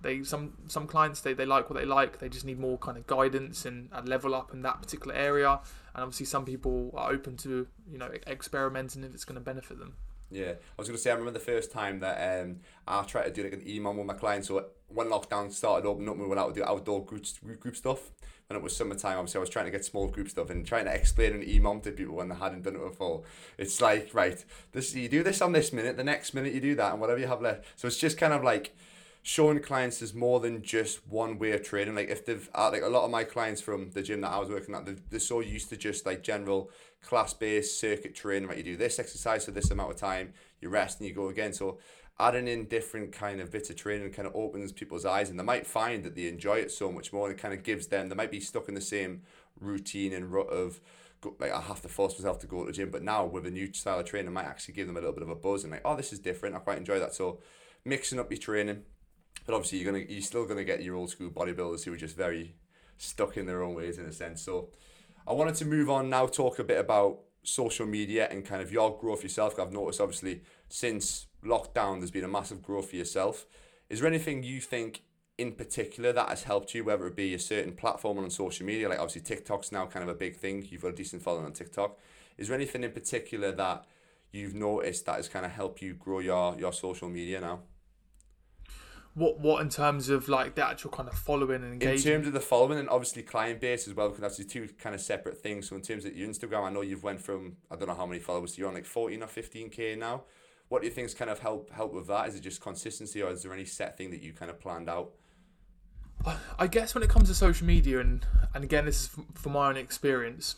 they some some clients they, they like what they like they just need more kind of guidance and, level up in that particular area and obviously some people are open to you know experimenting if it's going to benefit them yeah, I was going to say, I remember the first time that um, I tried to do like an EMOM with my clients. So when lockdown started opening up, we went out to do outdoor group, group stuff. When it was summertime, obviously, I was trying to get small group stuff and trying to explain an EMOM to people when they hadn't done it before. It's like, right, this you do this on this minute, the next minute you do that, and whatever you have left. So it's just kind of like showing clients there's more than just one way of training. Like if they've uh, like a lot of my clients from the gym that I was working at, they're so used to just like general class based circuit training. Right, you do this exercise for this amount of time, you rest and you go again. So adding in different kind of bits of training kind of opens people's eyes, and they might find that they enjoy it so much more. And it kind of gives them they might be stuck in the same routine and rut of like I have to force myself to go to the gym, but now with a new style of training, might actually give them a little bit of a buzz and like, oh, this is different. I quite enjoy that. So mixing up your training, but obviously, you're gonna you're still gonna get your old school bodybuilders who are just very stuck in their own ways in a sense. So, I wanted to move on now, talk a bit about social media and kind of your growth yourself. I've noticed obviously since lockdown, there's been a massive growth for yourself. Is there anything you think in particular that has helped you, whether it be a certain platform on social media, like obviously TikTok's now kind of a big thing. You've got a decent following on TikTok. Is there anything in particular that you've noticed that has kind of helped you grow your your social media now? What what in terms of like the actual kind of following and engagement? In terms of the following and obviously client base as well, because that's the two kind of separate things. So in terms of your Instagram, I know you've went from I don't know how many followers you're on like fourteen or fifteen k now. What do you think's kind of help help with that? Is it just consistency, or is there any set thing that you kind of planned out? I guess when it comes to social media, and and again, this is from my own experience.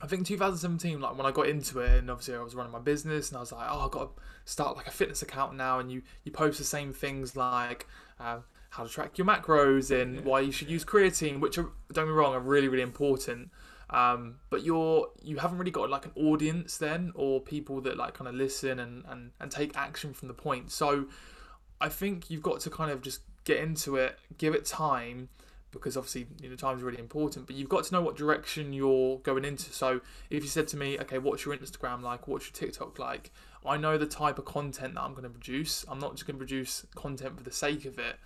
I think 2017, like when I got into it, and obviously I was running my business, and I was like, oh, I've got to start like a fitness account now, and you you post the same things like uh, how to track your macros and why you should use creatine, which are don't get me wrong, are really really important. Um, but you're you haven't really got like an audience then, or people that like kind of listen and and and take action from the point. So I think you've got to kind of just get into it, give it time, because obviously you know time is really important but you've got to know what direction you're going into. So if you said to me okay what's your instagram like? What's your tiktok like? I know the type of content that i'm going to produce. I'm not just going to produce content for the sake of it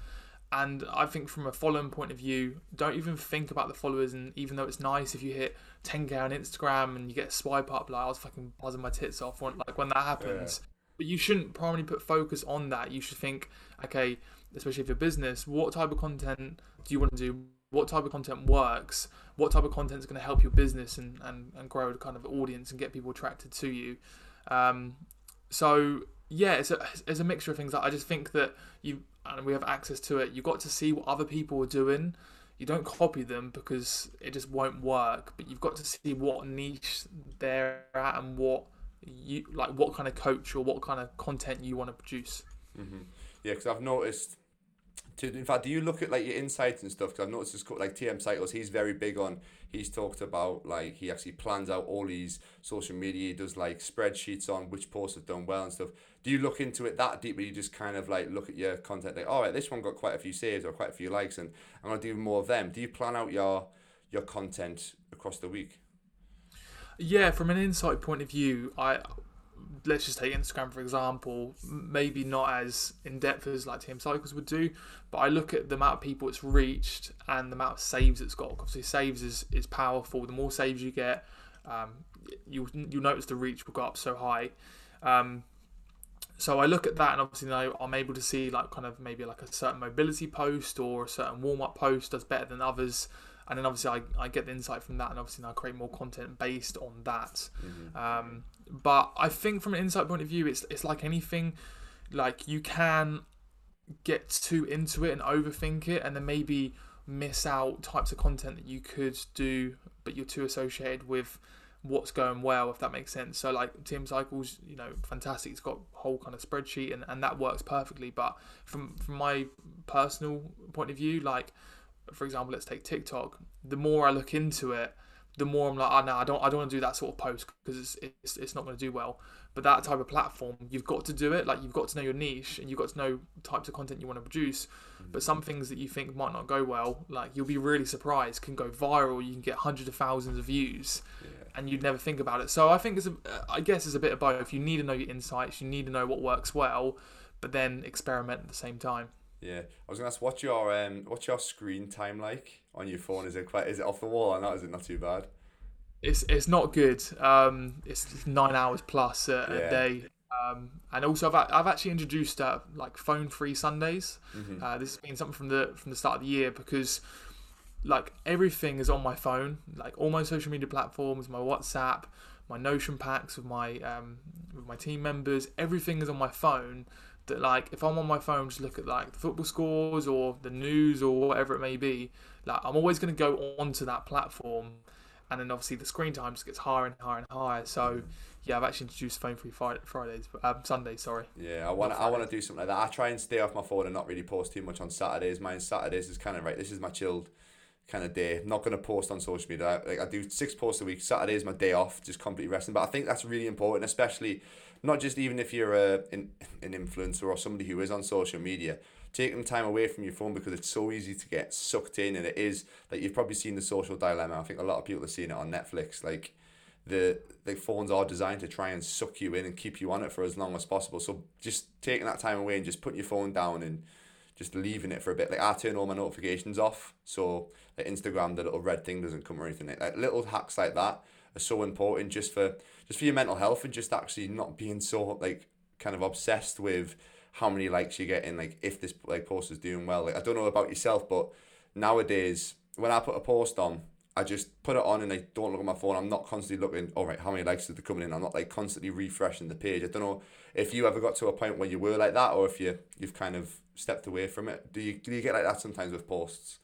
and i think from a following point of view don't even think about the followers and even though it's nice if you hit 10k on instagram and you get a swipe up like i was fucking buzzing my tits off when like when that happens yeah. but you shouldn't primarily put focus on that you should think okay especially if you're business, what type of content do you want to do? what type of content works, what type of content is going to help your business and, and, and grow a kind of audience and get people attracted to you. Um, so yeah, it's a it's a mixture of things. I just think that you and we have access to it. You got to see what other people are doing. You don't copy them because it just won't work. But you've got to see what niche they're at and what you like, what kind of coach or what kind of content you want to produce. Mm-hmm. Yeah, because I've noticed to, in fact, do you look at like your insights and stuff? Because I've noticed this called like TM Cycles, he's very big on. He's talked about like he actually plans out all these social media. He does like spreadsheets on which posts have done well and stuff. Do you look into it that deeply? You just kind of like look at your content like, all right, this one got quite a few saves or quite a few likes, and I'm gonna do more of them. Do you plan out your your content across the week? Yeah, from an insight point of view, I let's just take Instagram for example, maybe not as in depth as like TM Cycles would do, but I look at the amount of people it's reached and the amount of saves it's got. Obviously, saves is, is powerful. The more saves you get, um, you you notice the reach will go up so high. Um, so I look at that and obviously know I'm able to see like kind of maybe like a certain mobility post or a certain warm up post does better than others and then obviously I, I get the insight from that and obviously now I create more content based on that mm-hmm. um, but I think from an insight point of view, it's it's like anything. Like you can get too into it and overthink it, and then maybe miss out types of content that you could do, but you're too associated with what's going well, if that makes sense. So like TM Cycles, you know, fantastic. It's got a whole kind of spreadsheet and, and that works perfectly. But from from my personal point of view, like for example, let's take TikTok. The more I look into it, the more I'm like, oh no, I don't, I don't want to do that sort of post because it's, it's, it's not going to do well. But that type of platform, you've got to do it. Like you've got to know your niche and you've got to know types of content you want to produce. Mm-hmm. But some things that you think might not go well, like you'll be really surprised, can go viral. You can get hundreds of thousands of views, yeah. and you'd never think about it. So I think it's, a, I guess it's a bit of both. You need to know your insights. You need to know what works well, but then experiment at the same time. Yeah, I was gonna ask what's your um what's your screen time like on your phone? Is it quite is it off the wall or not? Is it not too bad? It's it's not good. Um, it's nine hours plus a, yeah. a day. Um, and also I've, I've actually introduced uh, like phone free Sundays. Mm-hmm. Uh, this has been something from the from the start of the year because like everything is on my phone, like all my social media platforms, my WhatsApp, my Notion packs with my um, with my team members, everything is on my phone that like if I'm on my phone just look at like the football scores or the news or whatever it may be, like I'm always going to go onto that platform, and then obviously the screen time just gets higher and higher and higher. So yeah, I've actually introduced phone free Fridays, but um, Sundays. Sorry. Yeah, I want I want to do something like that. I try and stay off my phone and not really post too much on Saturdays. Mine Saturdays is kind of right. This is my chilled kind of day. I'm not going to post on social media. I, like I do six posts a week. Saturday is my day off, just completely resting. But I think that's really important, especially not just even if you're a, an, an influencer or somebody who is on social media, taking time away from your phone because it's so easy to get sucked in and it is like you've probably seen the social dilemma. I think a lot of people are seeing it on Netflix. Like the the phones are designed to try and suck you in and keep you on it for as long as possible. So just taking that time away and just putting your phone down and just leaving it for a bit. Like I turn all my notifications off, so like Instagram, the little red thing doesn't come or anything. Like little hacks like that are so important just for just for your mental health and just actually not being so like kind of obsessed with how many likes you're getting, like if this like post is doing well. Like I don't know about yourself, but nowadays when I put a post on, I just put it on and I don't look at my phone. I'm not constantly looking, all right, how many likes are there coming in? I'm not like constantly refreshing the page. I don't know if you ever got to a point where you were like that or if you you've kind of stepped away from it. Do you do you get like that sometimes with posts?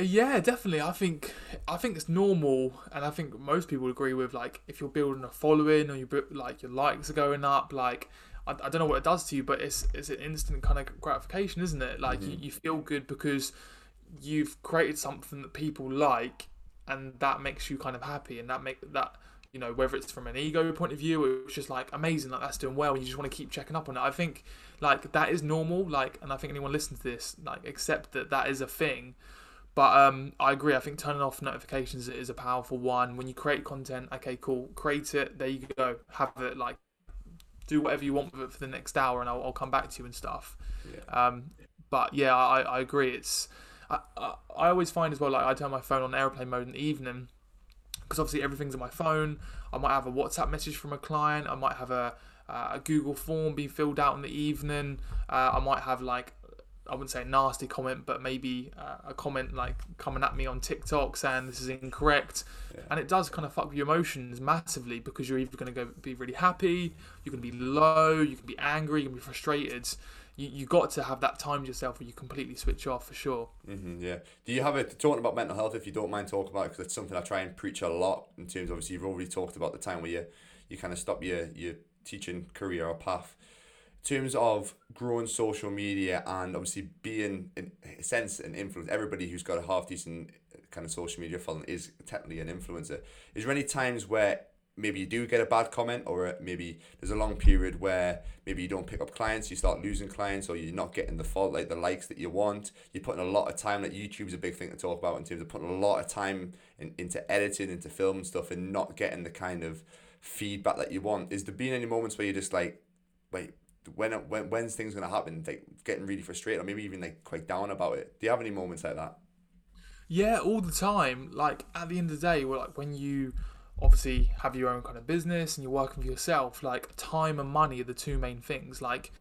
Yeah, definitely. I think I think it's normal, and I think most people agree with like if you're building a following or you like your likes are going up, like I, I don't know what it does to you, but it's it's an instant kind of gratification, isn't it? Like mm-hmm. you, you feel good because you've created something that people like, and that makes you kind of happy, and that make that you know whether it's from an ego point of view, it's just like amazing, like that's doing well, and you just want to keep checking up on it. I think like that is normal, like, and I think anyone listening to this like accept that that is a thing but um, I agree. I think turning off notifications is a powerful one. When you create content, okay, cool, create it. There you go. Have it like do whatever you want with it for the next hour, and I'll, I'll come back to you and stuff. Yeah. Um, but yeah, I, I agree. It's I, I, I always find as well like I turn my phone on airplane mode in the evening because obviously everything's on my phone. I might have a WhatsApp message from a client. I might have a uh, a Google form being filled out in the evening. Uh, I might have like I wouldn't say a nasty comment, but maybe uh, a comment like coming at me on TikTok saying this is incorrect, Yeah. and it does kind of fuck with your emotions massively because you're either going to go be really happy, you can be low, you can be angry, you can be frustrated. You you got to have that time to yourself where you completely switch off for sure. hmm yeah. Do you have a talking about mental health? If you don't mind talking about it, because it's something I try and preach a lot. In terms, obviously, you've already talked about the time where you you kind of stop your your teaching career or path. Terms of growing social media and obviously being in a sense an influence, everybody who's got a half decent kind of social media following is technically an influencer. Is there any times where maybe you do get a bad comment or maybe there's a long period where maybe you don't pick up clients you start losing clients or you're not getting the fault like the likes that you want you're putting a lot of time like youtube's a big thing to talk about in terms of putting a lot of time in, into editing into film and stuff and not getting the kind of feedback that you want is there been any moments where you're just like wait when when when's things gonna happen like getting really frustrated or maybe even like quite down about it do you have any moments like that Yeah, all the time. Like at the end of the day, well, like when you obviously have your own kind of business and you're working for yourself, like time and money are the two main things. Like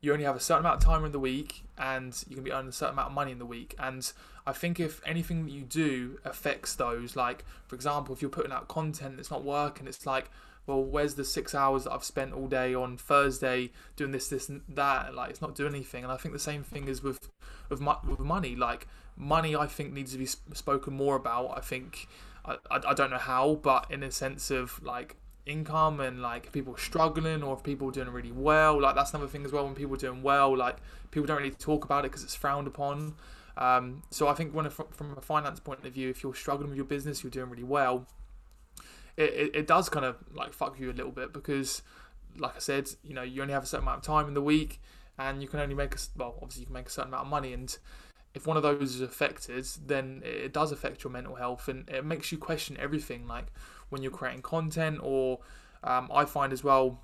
you only have a certain amount of time in the week and you can be earning a certain amount of money in the week. And I think if anything that you do affects those, like for example, if you're putting out content that's not working, it's like, well, where's the six hours that I've spent all day on Thursday doing this, this, and that? Like, it's not doing anything. And I think the same thing is with with, mo- with money. Like, money, I think needs to be spoken more about. I think I, I, I don't know how, but in a sense of like income and like people struggling or if people doing really well, like that's another thing as well. When people are doing well, like people don't really talk about it because it's frowned upon. Um, so I think when from a finance point of view, if you're struggling with your business, you're doing really well. It, it, it does kind of like fuck you a little bit because, like I said, you know you only have a certain amount of time in the week, and you can only make a well obviously you can make a certain amount of money, and if one of those is affected, then it does affect your mental health, and it makes you question everything. Like when you're creating content, or um, I find as well.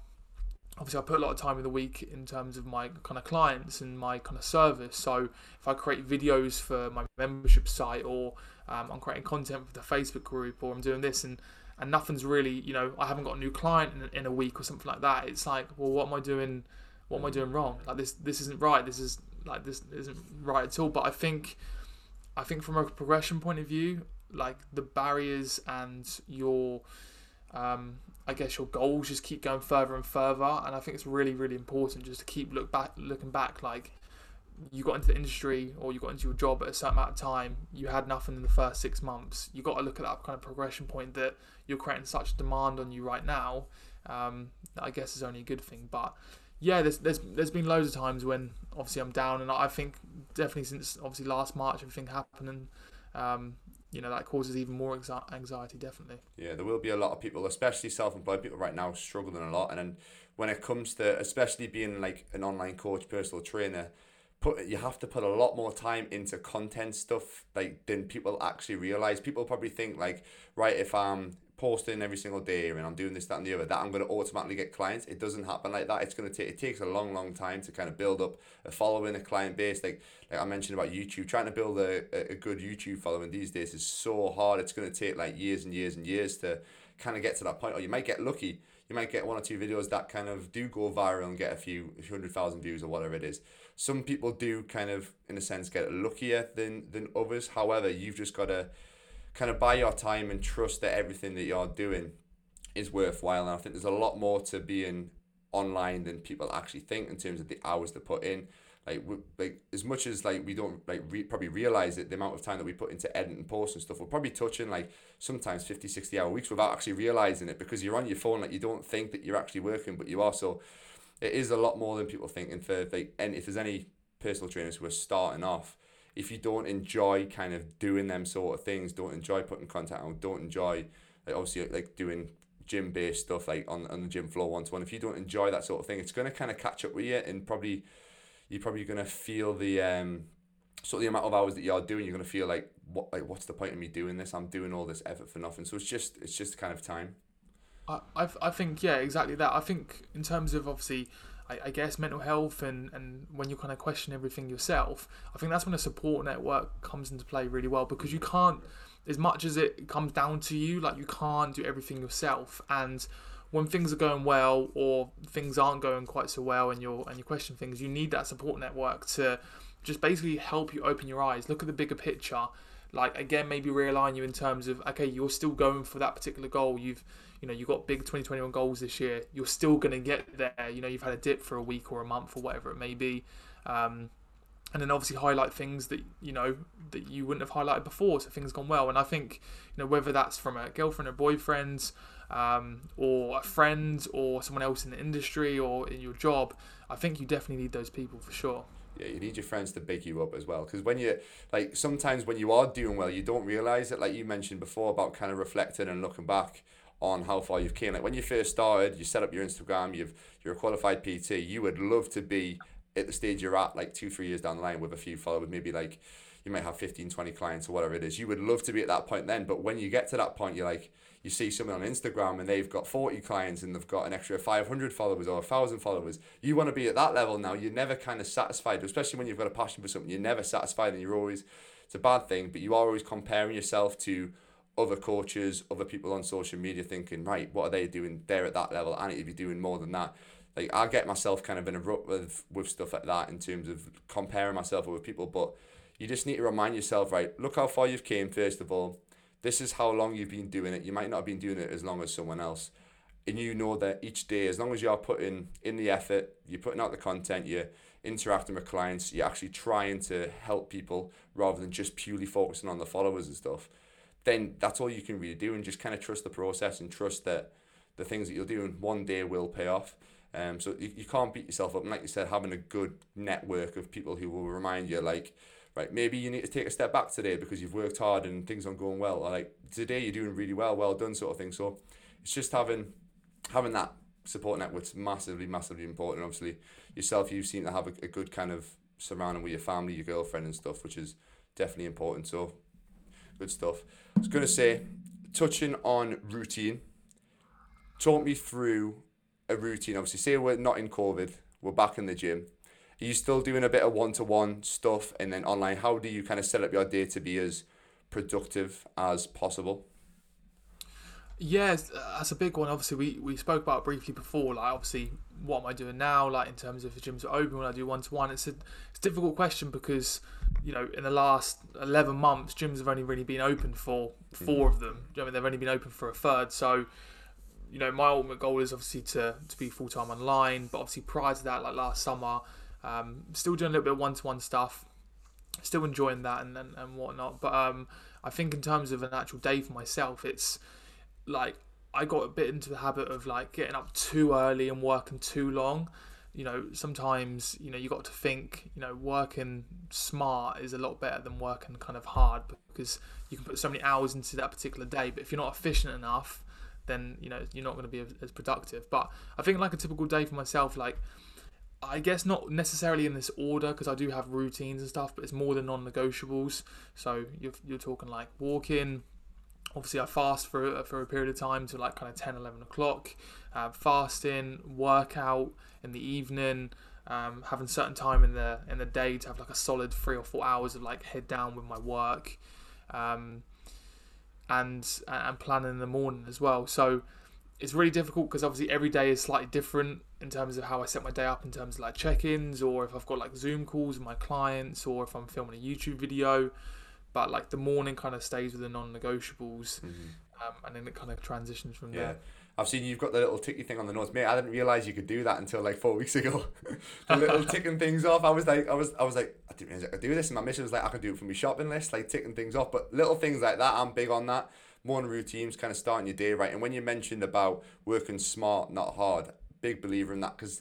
Obviously, I put a lot of time in the week in terms of my kind of clients and my kind of service. So, if I create videos for my membership site, or um, I'm creating content for the Facebook group, or I'm doing this, and and nothing's really, you know, I haven't got a new client in, in a week or something like that. It's like, well, what am I doing? What am I doing wrong? Like this, this isn't right. This is like this isn't right at all. But I think, I think from a progression point of view, like the barriers and your, um, I guess your goals just keep going further and further. And I think it's really, really important just to keep look back, looking back, like you got into the industry or you got into your job at a certain amount of time, you had nothing in the first six months. You got to look at that kind of progression point that you're creating such demand on you right now. Um, I guess is only a good thing. But yeah, there's there's there's been loads of times when obviously I'm down, and I think definitely since obviously last March everything happened, and um, you know that causes even more anxi- anxiety. Definitely. Yeah, there will be a lot of people, especially self-employed people right now, struggling a lot. And then when it comes to, especially being like an online coach, personal trainer, put you have to put a lot more time into content stuff like than people actually realize. People probably think like, right, if I'm posting every single day and I'm doing this, that, and the other, that I'm going to automatically get clients. It doesn't happen like that. It's to take it takes a long, long time to kind of build up a following, a client base. Like like I mentioned about YouTube, trying to build a, a- good YouTube following these days is so hard. It's to take like years and years and years to kind of get to that point. Or you might get lucky. You might get one or two videos that kind of do go viral and get a few hundred thousand views or whatever it is. Some people do kind of, in a sense, get luckier than than others. However, you've just got to kind of buy your time and trust that everything that you're doing is worthwhile. And I think there's a lot more to being online than people actually think in terms of the hours they put in. Like, we, like as much as like we don't like re- probably realize it, the amount of time that we put into edit and post and stuff, we're probably touching like sometimes 50, 60 hour weeks without actually realizing it because you're on your phone. Like you don't think that you're actually working, but you are. It is a lot more than people think. And for like, and if there's any personal trainers who are starting off, if you don't enjoy kind of doing them sort of things, don't enjoy putting content out, don't enjoy like obviously like doing gym based stuff like on, on the gym floor one to one. If you don't enjoy that sort of thing, it's gonna kind of catch up with you and probably you're probably gonna feel the um sort of the amount of hours that you're doing, you're gonna feel like what like what's the point of me doing this? I'm doing all this effort for nothing. So it's just it's just kind of time. I, I, I think yeah exactly that I think in terms of obviously I, I guess mental health and, and when you kind of question everything yourself I think that's when a support network comes into play really well because you can't as much as it comes down to you like you can't do everything yourself and when things are going well or things aren't going quite so well and you're and you question things, you need that support network to just basically help you open your eyes, look at the bigger picture. Like again, maybe realign you in terms of okay, you're still going for that particular goal. You've you know, you've got big 2021 goals this year. You're still going to get there. You know, you've had a dip for a week or a month or whatever it may be. Um, and then obviously highlight things that you know that you wouldn't have highlighted before so things gone well and i think you know whether that's from a girlfriend or boyfriend um, or a friend or someone else in the industry or in your job i think you definitely need those people for sure yeah, you need your friends to big you up as well. Because when you like, sometimes when you are doing well, you don't realize it. Like you mentioned before about kind of reflecting and looking back on how far you've came. Like when you first started, you set up your Instagram. You've you're a qualified PT. You would love to be at the stage you're at, like two, three years down the line with a few followers, maybe like you might have 15, 20 clients or whatever it is. You would love to be at that point then. But when you get to that point, you're like, you see someone on Instagram and they've got 40 clients and they've got an extra 500 followers or 1,000 followers. You want to be at that level now. You're never kind of satisfied, especially when you've got a passion for something. You're never satisfied and you're always, it's a bad thing, but you are always comparing yourself to other coaches, other people on social media thinking, right, what are they doing? They're at that level. I need to be doing more than that like I get myself kind of in a rut with with stuff like that in terms of comparing myself with people. But you just need to remind yourself, right? Look how far you've came. First of all, this is how long you've been doing it. You might not have been doing it as long as someone else, and you know that each day, as long as you are putting in the effort, you're putting out the content, you're interacting with clients, you're actually trying to help people rather than just purely focusing on the followers and stuff. Then that's all you can really do, and just kind of trust the process and trust that the things that you're doing one day will pay off. Um, so you, you can't beat yourself up. And like you said, having a good network of people who will remind you, like, right, maybe you need to take a step back today because you've worked hard and things aren't going well. Or like today you're doing really well, well done, sort of thing. So it's just having having that support network's massively, massively important. Obviously, yourself, you seem to have a, a good kind of surrounding with your family, your girlfriend, and stuff, which is definitely important. So good stuff. I was gonna say, touching on routine. Talk me through a routine? Obviously, say we're not in COVID, we're back in the gym. Are you still doing a bit of one to one stuff and then online? How do you kind of set up your day to be as productive as possible? Yeah, uh, that's a big one. Obviously, we, we spoke about briefly before. Like, obviously, what am I doing now? Like, in terms of the gyms are open when I do one to one, it's a it's a difficult question because you know in the last eleven months, gyms have only really been open for four of them. I mean, they've only been open for a third. So you know, my ultimate goal is obviously to, to be full time online. But obviously, prior to that, like last summer, um, still doing a little bit of one to one stuff, still enjoying that and, and, and whatnot. But um, I think in terms of an actual day for myself, it's like I got a bit into the habit of like getting up too early and working too long. You know, sometimes you know you got to think. You know, working smart is a lot better than working kind of hard because you can put so many hours into that particular day. But if you're not efficient enough, then you know you're not going to be as productive. But I think like a typical day for myself, like I guess not necessarily in this order because I do have routines and stuff, but it's more than non-negotiables. So you're you're talking like walking. Obviously, I fast for for a period of time to like kind of 10, 11 o'clock. Uh, fasting, workout in the evening. Um, having certain time in the in the day to have like a solid three or four hours of like head down with my work. Um, and and planning in the morning as well. So it's really difficult because obviously every day is slightly different in terms of how I set my day up in terms of like check-ins or if I've got like Zoom calls with my clients or if I'm filming a YouTube video. But like the morning kind of stays with the non-negotiables, mm-hmm. um, and then it kind of transitions from yeah. there. I've seen you've got the little ticky thing on the notes, mate. I didn't realize you could do that until like four weeks ago. the little ticking things off. I was like, I was, I was like, I didn't realize I could do this. And my mission was like, I could do it from my shopping list, like ticking things off. But little things like that, I'm big on that. Morning routines, kind of starting your day right. And when you mentioned about working smart, not hard, big believer in that because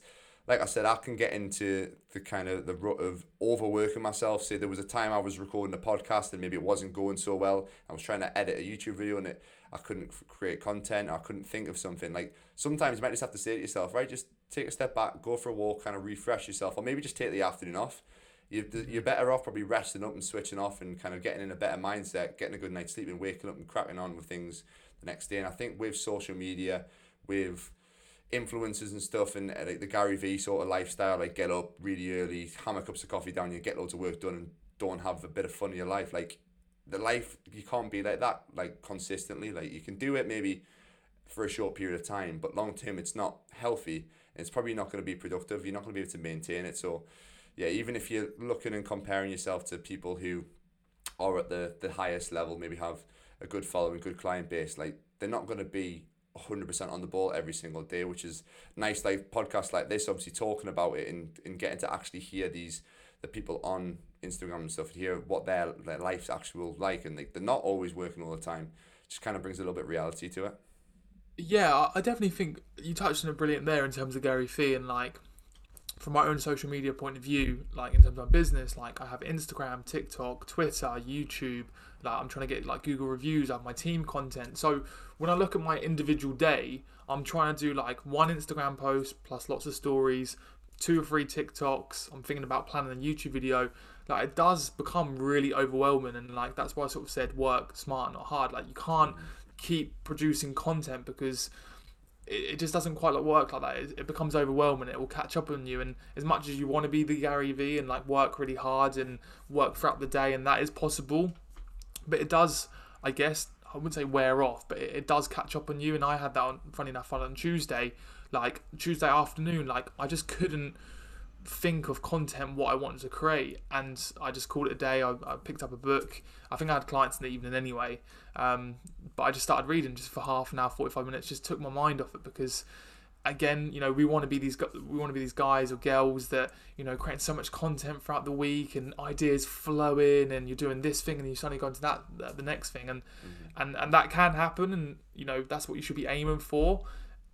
like I said, I can get into the kind of the rut of overworking myself. Say there was a time I was recording a podcast and maybe it wasn't going so well. I was trying to edit a YouTube video and it I couldn't create content. I couldn't think of something. Like sometimes you might just have to say to yourself, right, just take a step back, go for a walk, kind of refresh yourself, or maybe just take the afternoon off. You, you're better off probably resting up and switching off and kind of getting in a better mindset, getting a good night's sleep and waking up and cracking on with things the next day. And I think with social media, with influencers and stuff and uh, like the Gary Vee sort of lifestyle, like get up really early, hammer cups of coffee down, you get loads of work done and don't have a bit of fun in your life. Like the life you can't be like that like consistently like you can do it maybe for a short period of time, but long term it's not healthy. It's probably not going to be productive. You're not going to be able to maintain it. So, yeah, even if you're looking and comparing yourself to people who are at the, the highest level, maybe have a good following, good client base, like they're not going to be 100% on the ball every single day, which is nice. Like podcasts like this, obviously talking about it and, and getting to actually hear these the people on Instagram and stuff, hear what their, their life's actual like, and like they're not always working all the time. Just kind of brings a little bit of reality to it. Yeah, I definitely think you touched on a brilliant there in terms of Gary Vee and like from my own social media point of view, like in terms of my business, like I have Instagram, TikTok, Twitter, YouTube. Like I'm trying to get like Google reviews. I have my team content. So when I look at my individual day, I'm trying to do like one Instagram post plus lots of stories, two or three TikToks. I'm thinking about planning a YouTube video. Like it does become really overwhelming, and like that's why I sort of said work smart, not hard. Like you can't keep producing content because it, it just doesn't quite work like that. It, it becomes overwhelming. It will catch up on you, and as much as you want to be the Gary Vee and like work really hard and work throughout the day, and that is possible, but it does, I guess, I wouldn't say wear off, but it, it does catch up on you. And I had that on funny enough on Tuesday, like Tuesday afternoon, like I just couldn't think of content what I wanted to create, and I just called it a day. I, I picked up a book. I think I had clients in the evening anyway, um, but I just started reading just for half an hour, forty five minutes. Just took my mind off it because, again, you know, we want to be these we want to be these guys or girls that you know create so much content throughout the week and ideas flowing, and you're doing this thing and you suddenly go into that the next thing, and mm-hmm. and and that can happen, and you know that's what you should be aiming for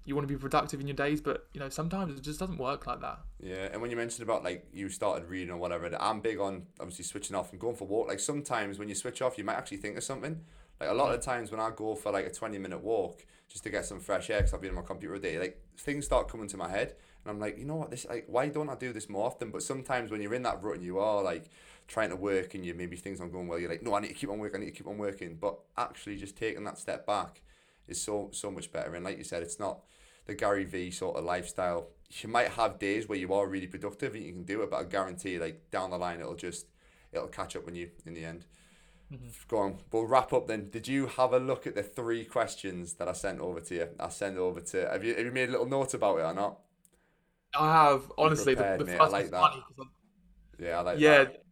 you want to be productive in your days, but you know sometimes it just doesn't work like that. Yeah, and when you mentioned about like you started reading or whatever, I'm big on obviously switching off and going for walk. Like sometimes when you switch off, you might actually think of something. Like a lot of times when I go for like a twenty minute walk just to get some fresh air, because I've been on my computer a day, like things start coming to my head, and I'm like, you know what, this like why don't I do this more often? But sometimes when you're in that rut and you are like trying to work and you maybe things aren't going well, you're like, no, I need to keep on working, I need to keep on working. But actually, just taking that step back is so so much better. And like you said, it's not the Gary Vee sort of lifestyle. You might have days where you are really productive and you can do it, but I guarantee like down the line it'll just it'll catch up on you in the end. Mm-hmm. Go on. We'll wrap up then. Did you have a look at the three questions that I sent over to you? I sent over to. Have you have you made a little note about it or not? I have. Honestly, prepared, the, the first I like that. Yeah, I like yeah. that.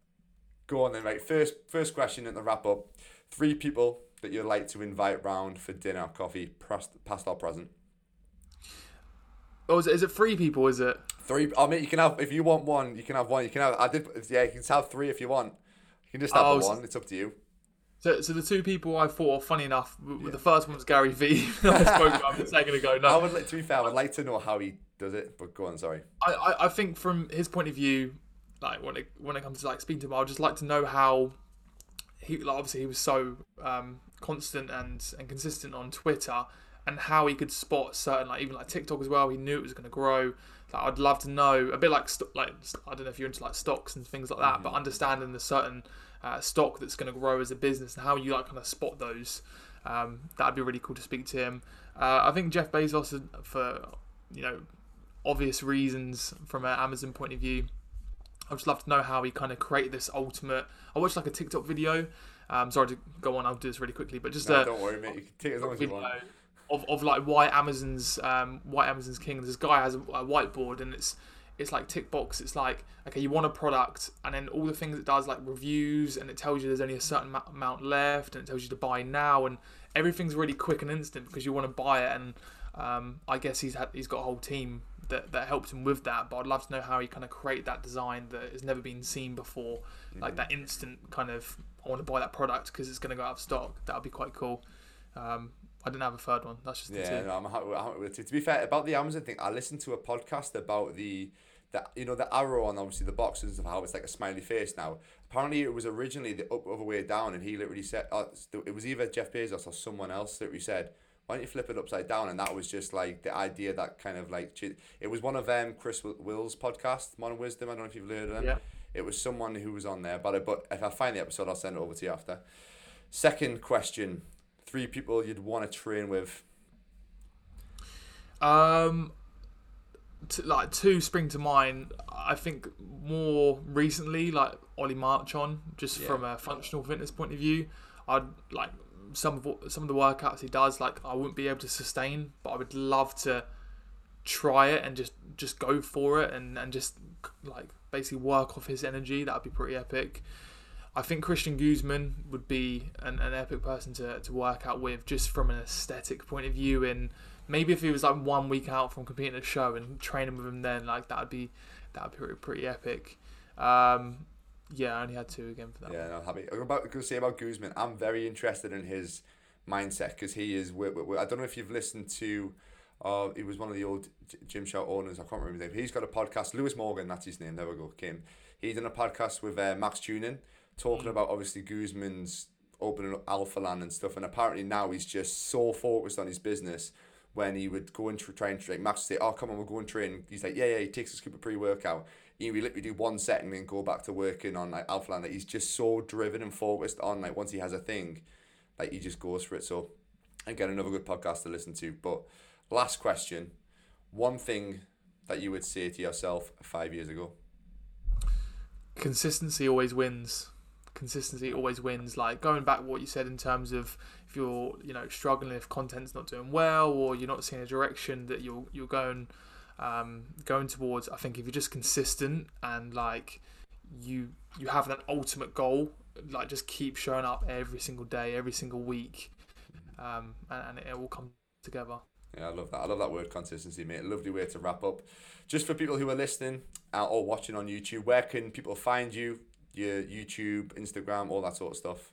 Go on then, right. First, first question at the wrap up. Three people that you'd like to invite round for dinner, coffee, past, past or present. Oh, is it, is it three people? Is it three? I mean, you can have if you want one, you can have one. You can have. I did. Yeah, you can have three if you want. You can just have oh, one. It's up to you. So, so the two people I thought, funny enough, yeah. the first one was Gary Vee. I spoke about a second ago. No, I would. Like, to be fair, I would like to know how he does it. But go on, sorry. I, I, I think from his point of view, like when it when it comes to like speaking to him, I'd just like to know how he like obviously he was so um, constant and and consistent on Twitter and how he could spot certain like even like TikTok as well. He knew it was going to grow. Like I'd love to know a bit like like I don't know if you're into like stocks and things like that, mm-hmm. but understanding the certain uh, stock that's going to grow as a business and how you like kind of spot those. Um, that'd be really cool to speak to him. Uh, I think Jeff Bezos, for you know obvious reasons from an Amazon point of view, I'd just love to know how he kind of created this ultimate. I watched like a TikTok video. Um, sorry to go on. I'll do this really quickly, but just no, uh, don't worry, mate. You can take as long as you want of, of like why Amazon's um, why Amazon's king. This guy has a, a, whiteboard and it's it's like tick box. It's like okay, you want a product, and then all the things it does like reviews, and it tells you there's only a certain amount left, and it tells you to buy now, and everything's really quick and instant because you want to buy it. And um, I guess he's had he's got a whole team that, that helped him with that. But I'd love to know how he kind of create that design that has never been seen before, mm-hmm. like that instant kind of I want to buy that product because it's going to go out of stock. That would be quite cool. Um, I didn't have a third one. That's just the yeah. two. No, I'm happy, I'm happy with it. To be fair, about the Amazon thing, I listened to a podcast about the that you know the arrow on obviously the boxes of how it's like a smiley face now. Apparently, it was originally the up other way down, and he literally said uh, it was either Jeff Bezos or someone else that we said. Why don't you flip it upside down? And that was just like the idea that kind of like it was one of um Chris Wills podcast, Modern Wisdom. I don't know if you've heard of them. Yeah. It was someone who was on there, but but if I find the episode, I'll send it over to you after. Second question: Three people you'd want to train with um, t- like two spring to mind. I think more recently, like Ollie Marchon, just yeah. from a functional fitness point of view. I'd like some of what, some of the workouts he does, like I wouldn't be able to sustain, but I would love to try it and just just go for it and and just like basically work off his energy. That would be pretty epic. I think Christian Guzman would be an, an epic person to, to work out with just from an aesthetic point of view. And maybe if he was like one week out from competing at a show and training with him then, like that would be that would be pretty, pretty epic. Um, yeah, I only had two again for that. Yeah, no, happy. I'm about to say about Guzman. I'm very interested in his mindset because he is. I don't know if you've listened to. Uh, he was one of the old Gymshark owners. I can't remember his name. He's got a podcast. Lewis Morgan, that's his name. There we go. Kim. He's done a podcast with uh, Max Tuning talking mm. about obviously Guzman's opening up Alpha Land and stuff. And apparently now he's just so focused on his business. When he would go and try and train, Max would say, "Oh, come on, we'll go and train." He's like, "Yeah, yeah." He takes a scoop of pre-workout. He would literally do one set and then go back to working on like Alpha Land. Like, he's just so driven and focused on like once he has a thing, like he just goes for it. So again, another good podcast to listen to. But last question, one thing that you would say to yourself five years ago. Consistency always wins consistency always wins. Like going back what you said in terms of if you're you know struggling if content's not doing well or you're not seeing a direction that you're you're going um, going towards. I think if you're just consistent and like you you have that ultimate goal, like just keep showing up every single day, every single week, um, and, and it will come together. Yeah, I love that. I love that word consistency, mate. Lovely way to wrap up. Just for people who are listening uh, or watching on YouTube, where can people find you? Your YouTube, Instagram, all that sort of stuff?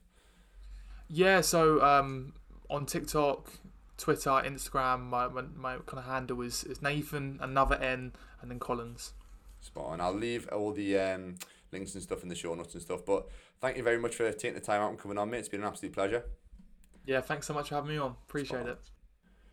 Yeah, so um, on TikTok, Twitter, Instagram, my, my, my kind of handle is, is Nathan, another N, and then Collins. Spot on. I'll leave all the um, links and stuff in the show notes and stuff. But thank you very much for taking the time out and coming on, mate. It's been an absolute pleasure. Yeah, thanks so much for having me on. Appreciate it.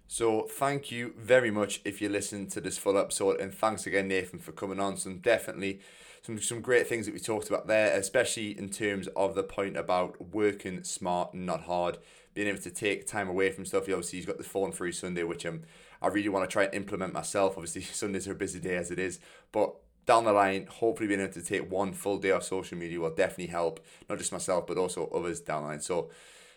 So thank you very much if you listened to this full episode, and thanks again, Nathan, for coming on. So definitely some some great things that we talked about there, especially in terms of the point about working smart, not hard, being able to take time away from stuff. Obviously, he's got the phone free Sunday, which um, I really want to try and implement myself. Obviously, Sundays are a busy day as it is, but down the line, hopefully being able to take one full day off social media will definitely help not just myself but also others down the line. So.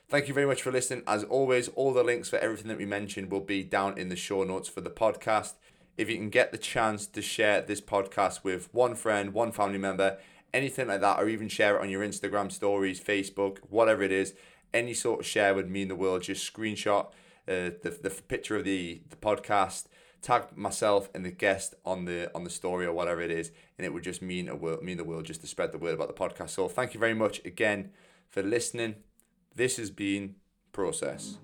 Thank you very much for listening. As always, all the links for everything that we mentioned will be down in the show notes for the podcast if you can get the chance to share this podcast with one friend, one family member, anything like that, or even share it on your Instagram stories, Facebook, whatever it is, any sort of share would mean the world. Just screenshot uh, the, the picture of the, the podcast, tag myself and the guest on the on the story or whatever it is, and it would just mean a world, mean the world just to spread the word about the podcast. So thank you very much again for listening. This has been Process.